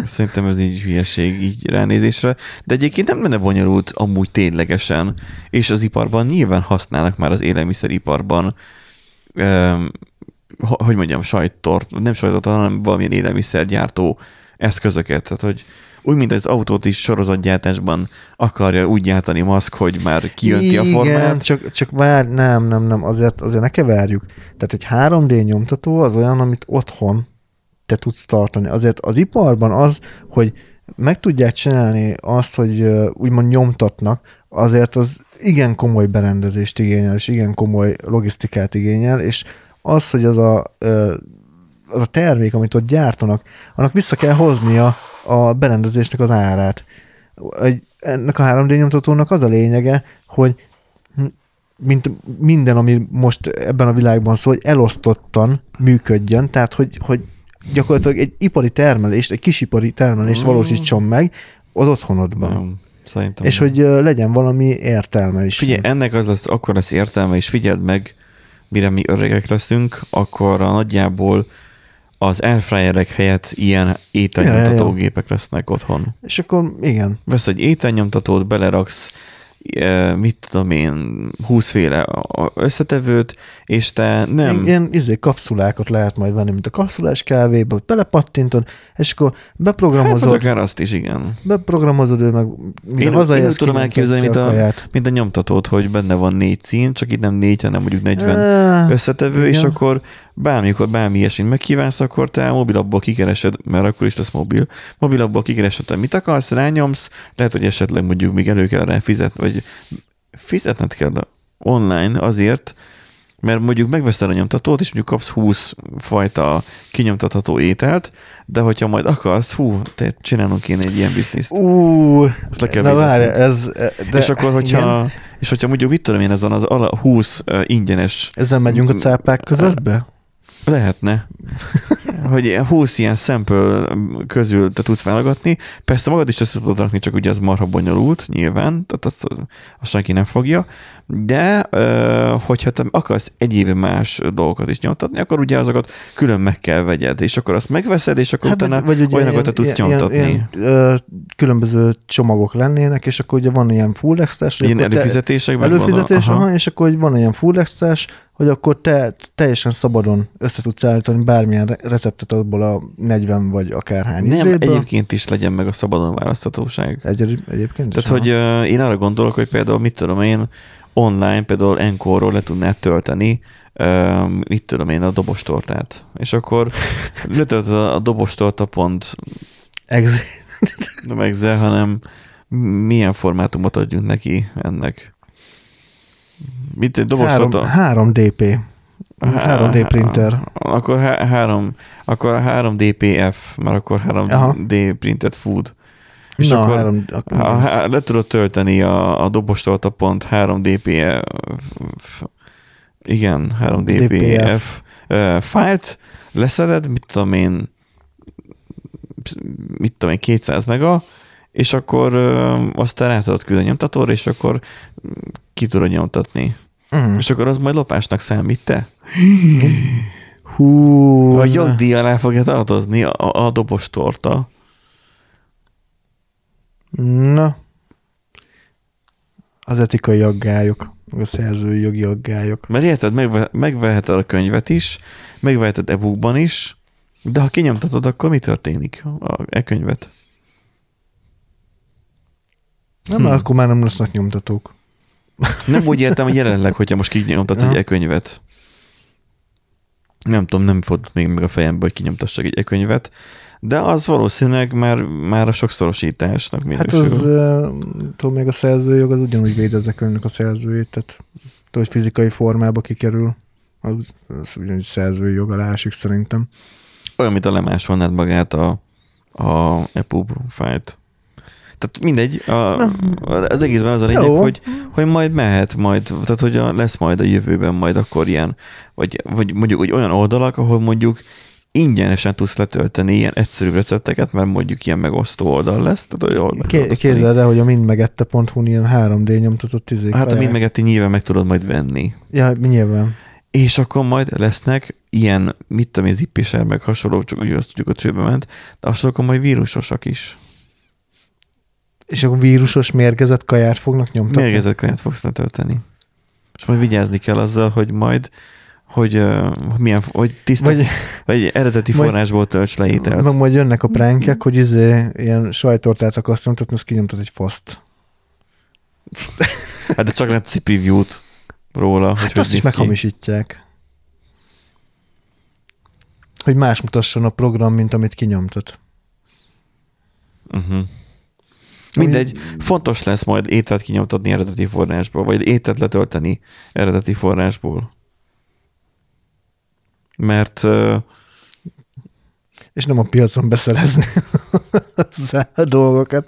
szerintem ez így hülyeség így ránézésre. De egyébként nem lenne bonyolult amúgy ténylegesen. És az iparban nyilván használnak már az élelmiszeriparban öm, ho- hogy mondjam, sajttort, nem sajtot, hanem valamilyen élelmiszergyártó eszközöket. Tehát, hogy úgy, mint az autót is sorozatgyártásban akarja úgy gyártani maszk, hogy már kijönti a Igen, formát. csak, csak vár, nem, nem, nem, azért, azért ne keverjük. Tehát egy 3D nyomtató az olyan, amit otthon te tudsz tartani. Azért az iparban az, hogy meg tudják csinálni azt, hogy úgymond nyomtatnak, azért az igen komoly berendezést igényel, és igen komoly logisztikát igényel, és az, hogy az a, az a termék, amit ott gyártanak, annak vissza kell hoznia a berendezésnek az árát. Ennek a 3D nyomtatónak az a lényege, hogy mint minden, ami most ebben a világban szól, hogy elosztottan működjön, tehát hogy, hogy gyakorlatilag egy ipari termelést, egy kisipari termelést Mm. valósítson meg az otthonodban. Nem, szerintem És nem. hogy legyen valami értelme is. Figyelj, ennek az lesz, akkor lesz értelme, és figyeld meg, mire mi öregek leszünk, akkor a nagyjából az airfryerek helyett ilyen ételnyomtatógépek lesznek otthon. És akkor igen. Vesz egy ételnyomtatót, beleraksz mit tudom én, 20 féle a- összetevőt, és te nem... Ilyen izé, kapszulákat lehet majd venni, mint a kapszulás kávéba, hogy belepattintod, és akkor Hát beprogramozod, akár azt is, igen. beprogramozod, ő meg minden Én, én hazaérsz, úgy tudom elképzelni, mint a, kaját. mint a nyomtatót, hogy benne van négy szín, csak itt nem négy, hanem mondjuk 40 Á, összetevő, és igen. akkor bármikor bármi ilyesmit megkívánsz, akkor te mobilabból kikeresed, mert akkor is lesz mobil, mobilabból kikeresed, hogy mit akarsz, rányomsz, lehet, hogy esetleg mondjuk még elő kell rá fizetni, vagy fizetned kell online azért, mert mondjuk megveszed a nyomtatót, és mondjuk kapsz 20 fajta kinyomtatható ételt, de hogyha majd akarsz, hú, te csinálunk én egy ilyen bizniszt. Ú, Ezt le kell na várj, ez... De, és akkor, hogyha, igen. és hogyha mondjuk, mit tudom én, ezen az ala 20 uh, ingyenes Ezzel megyünk a cápák közöttbe? Lehetne. hogy ilyen 20 ilyen sample közül te tudsz válogatni. Persze magad is össze tudod rakni, csak ugye az marha bonyolult, nyilván, tehát azt, azt senki nem fogja. De hogyha te akarsz egyéb más dolgokat is nyomtatni, akkor ugye azokat külön meg kell vegyed, és akkor azt megveszed, és akkor hát, utána ugye olyanokat te tudsz ilyen, nyomtatni. Ilyen, ilyen, különböző csomagok lennének, és akkor ugye van ilyen full extras, Ilyen előfizetésekben Előfizetés, van a- aha. és akkor hogy van ilyen full extras, hogy akkor te teljesen szabadon össze tudsz állítani bármilyen re- receptet abból a 40 vagy akárhány Nem, izéből. egyébként is legyen meg a szabadon választhatóság. Egy, egyébként is, Tehát, hogy aha. ö, én arra gondolok, hogy például, mit tudom én, online például Encore-ról le tudnád tölteni, ö, mit tudom én, a dobostortát. És akkor letöltöd a dobostorta pont, Ex- nem Excel, hanem milyen formátumot adjunk neki ennek. Mit egy dobostorta? 3DP. 3D printer. Akkor, há- három, akkor 3DPF, mert akkor 3D printed food. És Na, akkor három, akkor Ha, le tudod tölteni a, a dobostolta pont 3DPF, igen, 3DPF ö, fájlt, leszeded, mit tudom én, mit tudom én, 200 mega, és akkor ö, aztán rá tudod küldeni a nyomtatóra, és akkor ki tudod nyomtatni. Mm. És akkor az majd lopásnak számít, te? Hú, A jogdíj alá fogja tartozni a, a dobostorta. Na. Az etikai aggályok, a szerzői jogi aggályok. Mert érted, megve, megveheted a könyvet is, megveheted e-bookban is, de ha kinyomtatod, akkor mi történik a e-könyvet? Nem, hmm. akkor már nem lesznek nyomtatók. Nem úgy értem, hogy jelenleg, hogyha most kinyomtatsz Ja. egy e-könyvet. Nem tudom, nem fordult még meg a fejembe, hogy kinyomtassak egy e-könyvet, de az valószínűleg már, már a sokszorosításnak Hát minősül. az, uh, tudom, még a szerzőjog az ugyanúgy véd ezek önnek a szerzőjét, tehát hogy fizikai formába kikerül, az, az ugyanúgy szerzői jog alá esik szerintem. Olyan, mint a lemásolnád magát a, a EPUB fájlt. Tehát mindegy, a, az egészben az a lényeg, Jó. hogy, hogy majd mehet majd, tehát hogy a, lesz majd a jövőben majd akkor ilyen, vagy, vagy mondjuk hogy olyan oldalak, ahol mondjuk ingyenesen tudsz letölteni ilyen egyszerű recepteket, mert mondjuk ilyen megosztó oldal lesz. Tehát, hogy oldal, Ké- Képzeld el, hogy a mindmegette.hu ilyen 3D nyomtatott izék. Hát a kaják. mind megetti nyilván meg tudod majd venni. Ja, nyilván. És akkor majd lesznek ilyen, mit tudom én, zippiser, meg hasonló, csak úgy azt tudjuk, hogy csőbe ment, de akkor majd vírusosak is. És akkor vírusos mérgezett kaját fognak nyomtatni. Mérgezett kaját fogsz letölteni. És majd vigyázni kell azzal, hogy majd, hogy, uh, milyen, hogy tiszta, vagy, Vagy, eredeti majd- forrásból tölts le ételt. meg majd jönnek a pránkek, hogy izé, ilyen sajtortát akarsz nyomtatni, azt kinyomtat egy faszt. Hát de csak reci preview-t róla. Hát hogy azt is meghamisítják. Hogy más mutasson a program, mint amit kinyomtat. Uh-huh. Mindegy, fontos lesz majd ételt kinyomtatni eredeti forrásból, vagy ételt letölteni eredeti forrásból. Mert És nem a piacon beszerezni a dolgokat.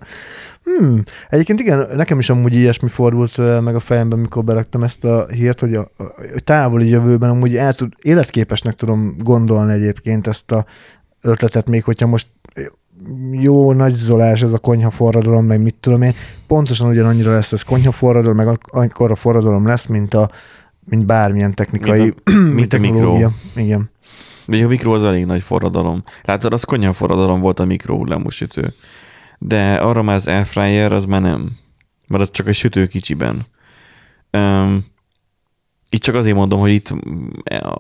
Hmm. Egyébként igen, nekem is amúgy ilyesmi fordult meg a fejemben, mikor beraktam ezt a hírt, hogy a, a távoli jövőben amúgy el tud, életképesnek tudom gondolni egyébként ezt a ötletet, még hogyha most jó nagy zolás ez a konyha forradalom, meg mit tudom én, pontosan ugyanannyira lesz ez konyha forradalom, meg ak- akkor a forradalom lesz, mint a mint bármilyen technikai Mint a- mint a technológia. Igen. Ugye a mikro az elég nagy forradalom. Látod, az konyha forradalom volt a mikrohullámú sütő. De arra már az airfryer az már nem. Mert az csak egy sütő kicsiben. Um, itt csak azért mondom, hogy itt a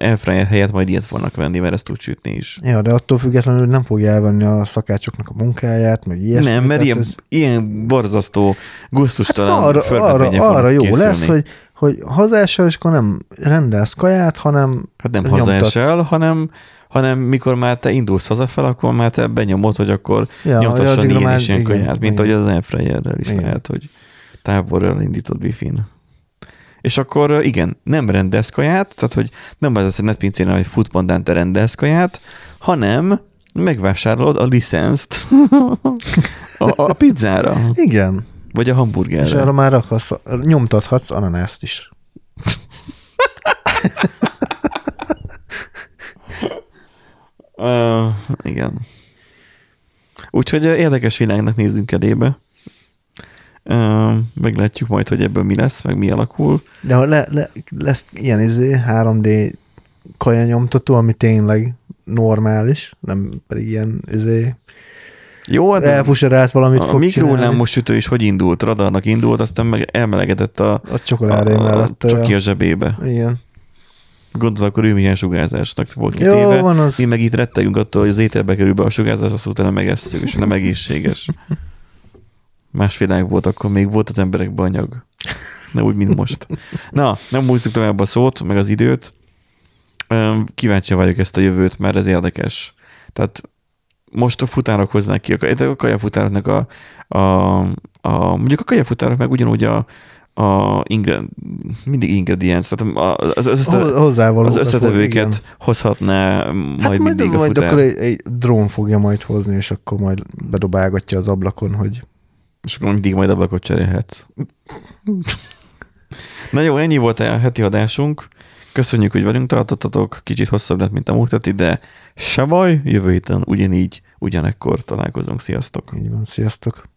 airfryer helyett majd ilyet fognak venni, mert ezt tud sütni is. Ja, de attól függetlenül nem fogja elvenni a szakácsoknak a munkáját, meg ilyesmi. nem, mert ilyen, ez- ilyen borzasztó, Hát gusztustalan arra, földmedvények arra, arra fognak jó készülni. lesz, hogy, hogy hazásel, és akkor nem rendelsz kaját, hanem Hát nem nyomtatsz. hazaesel, hanem, hanem mikor már te indulsz hazafel, akkor már te benyomod, hogy akkor Ja, nyomtasson addigra ilyen is ilyen igen, kaját, mint igen. ahogy az Airfryerrel is Igen. lehet, hogy távolról indítod wifi-n. És akkor igen, nem rendelsz kaját, tehát hogy nem az, hogy netpincén, vagy futpandán te rendelsz kaját, hanem megvásárolod a licenszt a, a pizzára, Igen. Vagy a És hamburgerre. arra már rakhatsz, nyomtathatsz ananászt is. Uh, igen. Úgyhogy érdekes világnak nézzünk elébe. Uh, meglátjuk majd, hogy ebből mi lesz, meg mi alakul. De ha le, le, lesz ilyen izé, 3D kajanyomtató, ami tényleg normális, nem pedig ilyen izé, Jó, hát elfuserált valamit a fog mikrohullámos sütő is hogy indult? Radarnak indult, aztán meg elmelegedett a, A csokoládé a, a mellett. csoki ö, a zsebébe. Igen. Gondolod, akkor ő milyen sugárzásnak volt Jó, kitéve. van az. Mi meg itt rettegünk attól, hogy az ételbe kerül be a sugárzás, azt utána megesszük, és nem egészséges. Más világ volt, akkor még volt az emberekben anyag. Ne úgy, mint most. Na, nem húzzuk tovább a szót, meg az időt. Kíváncsi várjuk ezt a jövőt, mert ez érdekes. Tehát most a futárok hozzák ki, a, a kajafutároknak a, a, a, mondjuk a kajafutárok meg ugyanúgy a, a ingre, mindig ingredients, tehát a- az, össze, Ho- Hozzávaló. az összetevőket hozhatná Hát majd majd, mindig a majd futár. akkor egy, egy drón fogja majd hozni, és akkor majd bedobálgatja az ablakon, hogy És akkor mindig majd ablakot cserélhetsz. Na jó, ennyi volt a heti adásunk. Köszönjük, hogy velünk tartottatok. Kicsit hosszabb lett, mint a múlt de se baj, jövő héten ugyanígy, ugyanekkor találkozunk. Sziasztok! így van. Sziasztok!